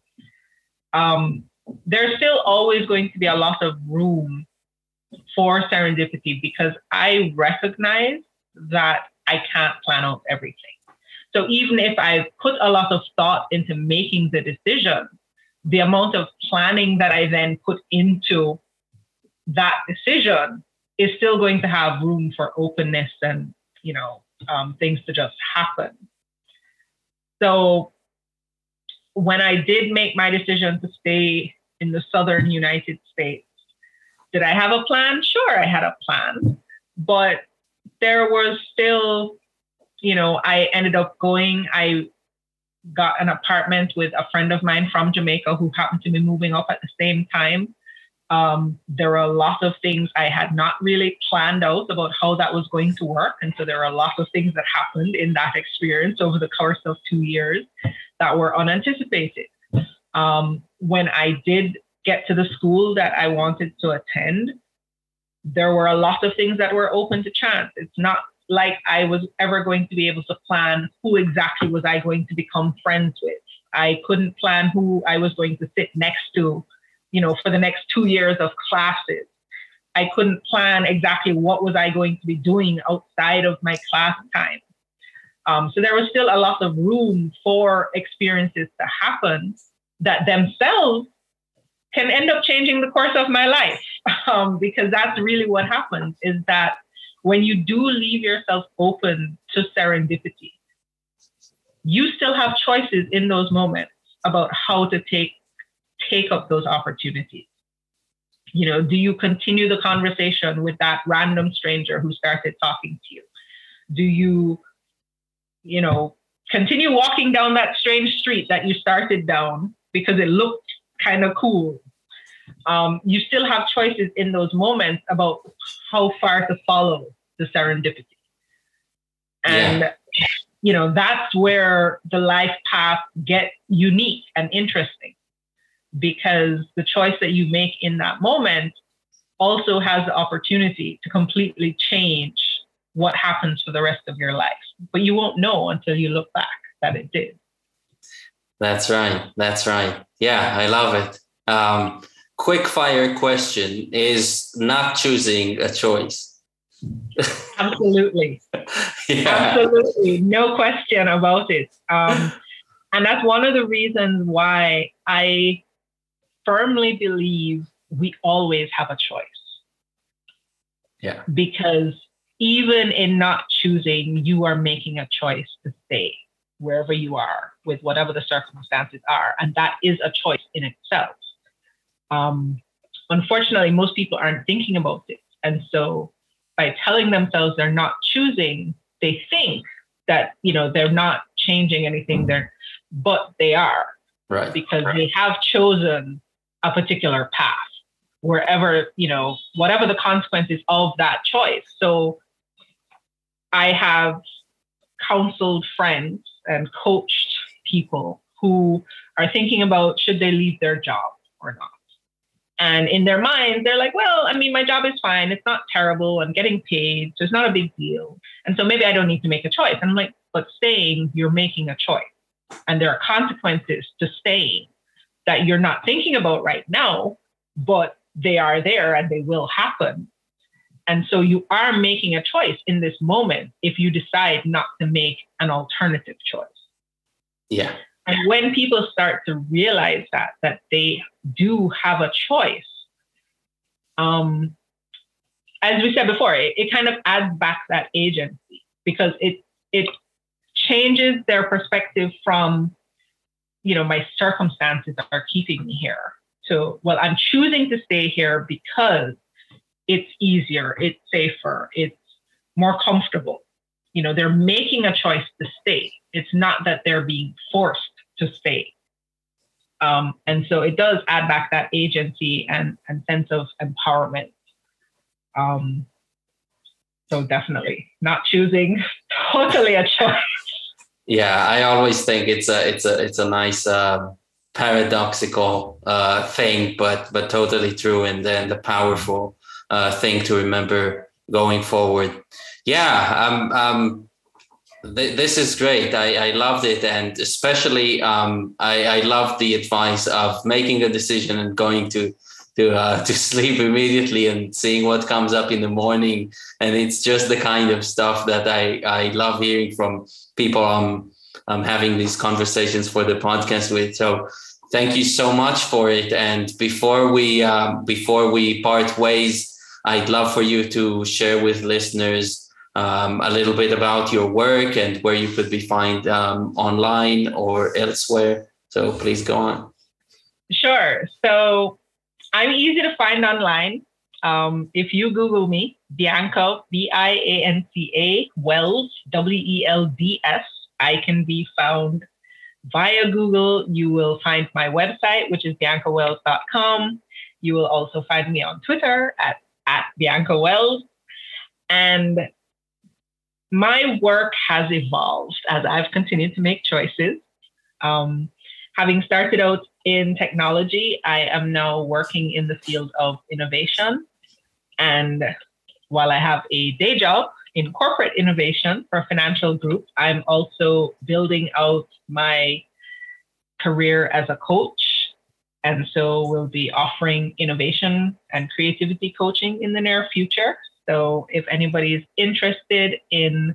B: um, there's still always going to be a lot of room for serendipity because I recognize that I can't plan out everything. So even if I put a lot of thought into making the decision, the amount of planning that I then put into that decision is still going to have room for openness and, you know, um, things to just happen. So when I did make my decision to stay in the southern United States, did I have a plan? Sure, I had a plan, but there was still, you know, I ended up going, I got an apartment with a friend of mine from Jamaica who happened to be moving up at the same time. Um, there were a lot of things I had not really planned out about how that was going to work. And so there were a lot of things that happened in that experience over the course of two years that were unanticipated. Um, when I did get to the school that I wanted to attend, there were a lot of things that were open to chance. It's not like I was ever going to be able to plan who exactly was I going to become friends with. I couldn't plan who I was going to sit next to, you know, for the next two years of classes. I couldn't plan exactly what was I going to be doing outside of my class time. Um, so there was still a lot of room for experiences to happen that themselves can end up changing the course of my life um, because that's really what happens is that when you do leave yourself open to serendipity you still have choices in those moments about how to take take up those opportunities. You know do you continue the conversation with that random stranger who started talking to you? Do you you know continue walking down that strange street that you started down because it looked kind of cool? Um, you still have choices in those moments about how far to follow the serendipity. And, yeah. you know, that's where the life path get unique and interesting because the choice that you make in that moment also has the opportunity to completely change what happens for the rest of your life. But you won't know until you look back that it did.
A: That's right. That's right. Yeah, I love it. Um, quick fire question is not choosing a choice.
B: Absolutely. yeah. Absolutely. No question about it. Um, and that's one of the reasons why I firmly believe we always have a choice.
A: Yeah.
B: Because even in not choosing, you are making a choice to stay wherever you are with whatever the circumstances are. And that is a choice in itself um, unfortunately, most people aren't thinking about it. And so by telling themselves they're not choosing, they think that, you know, they're not changing anything there, but they are.
A: Right.
B: Because
A: right.
B: they have chosen a particular path wherever, you know, whatever the consequences of that choice. So I have counseled friends and coached people who are thinking about should they leave their job or not. And in their minds, they're like, well, I mean, my job is fine. It's not terrible. I'm getting paid. So it's not a big deal. And so maybe I don't need to make a choice. And I'm like, but staying, you're making a choice. And there are consequences to staying that you're not thinking about right now, but they are there and they will happen. And so you are making a choice in this moment if you decide not to make an alternative choice.
A: Yeah.
B: And when people start to realize that, that they do have a choice, um, as we said before, it, it kind of adds back that agency because it it changes their perspective from, you know, my circumstances are keeping me here. So, well, I'm choosing to stay here because it's easier, it's safer, it's more comfortable. You know, they're making a choice to stay. It's not that they're being forced to stay. Um, and so it does add back that agency and, and sense of empowerment. Um, so definitely not choosing totally a choice.
A: Yeah, I always think it's a it's a it's a nice uh, paradoxical uh, thing, but but totally true, and then the powerful uh, thing to remember going forward. Yeah, I'm um, this is great. I, I loved it. And especially, um, I, I love the advice of making a decision and going to, to, uh, to sleep immediately and seeing what comes up in the morning. And it's just the kind of stuff that I, I love hearing from people I'm, I'm having these conversations for the podcast with. So thank you so much for it. And before we uh, before we part ways, I'd love for you to share with listeners um, a little bit about your work and where you could be found um, online or elsewhere. So please go on.
B: Sure. So I'm easy to find online. Um, if you Google me, Bianca, B I A N C A, Welds, W E L D S, I can be found via Google. You will find my website, which is biancawelds.com. You will also find me on Twitter at, at Bianca Welds. And my work has evolved as I've continued to make choices. Um, having started out in technology, I am now working in the field of innovation. And while I have a day job in corporate innovation for a financial group, I'm also building out my career as a coach. And so we'll be offering innovation and creativity coaching in the near future. So if anybody is interested in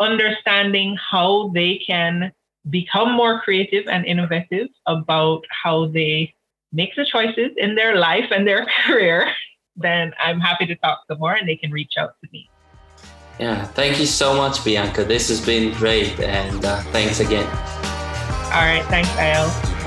B: understanding how they can become more creative and innovative about how they make the choices in their life and their career, then I'm happy to talk some more and they can reach out to me.
A: Yeah, thank you so much, Bianca. This has been great and uh, thanks again.
B: All right, thanks, Eyal.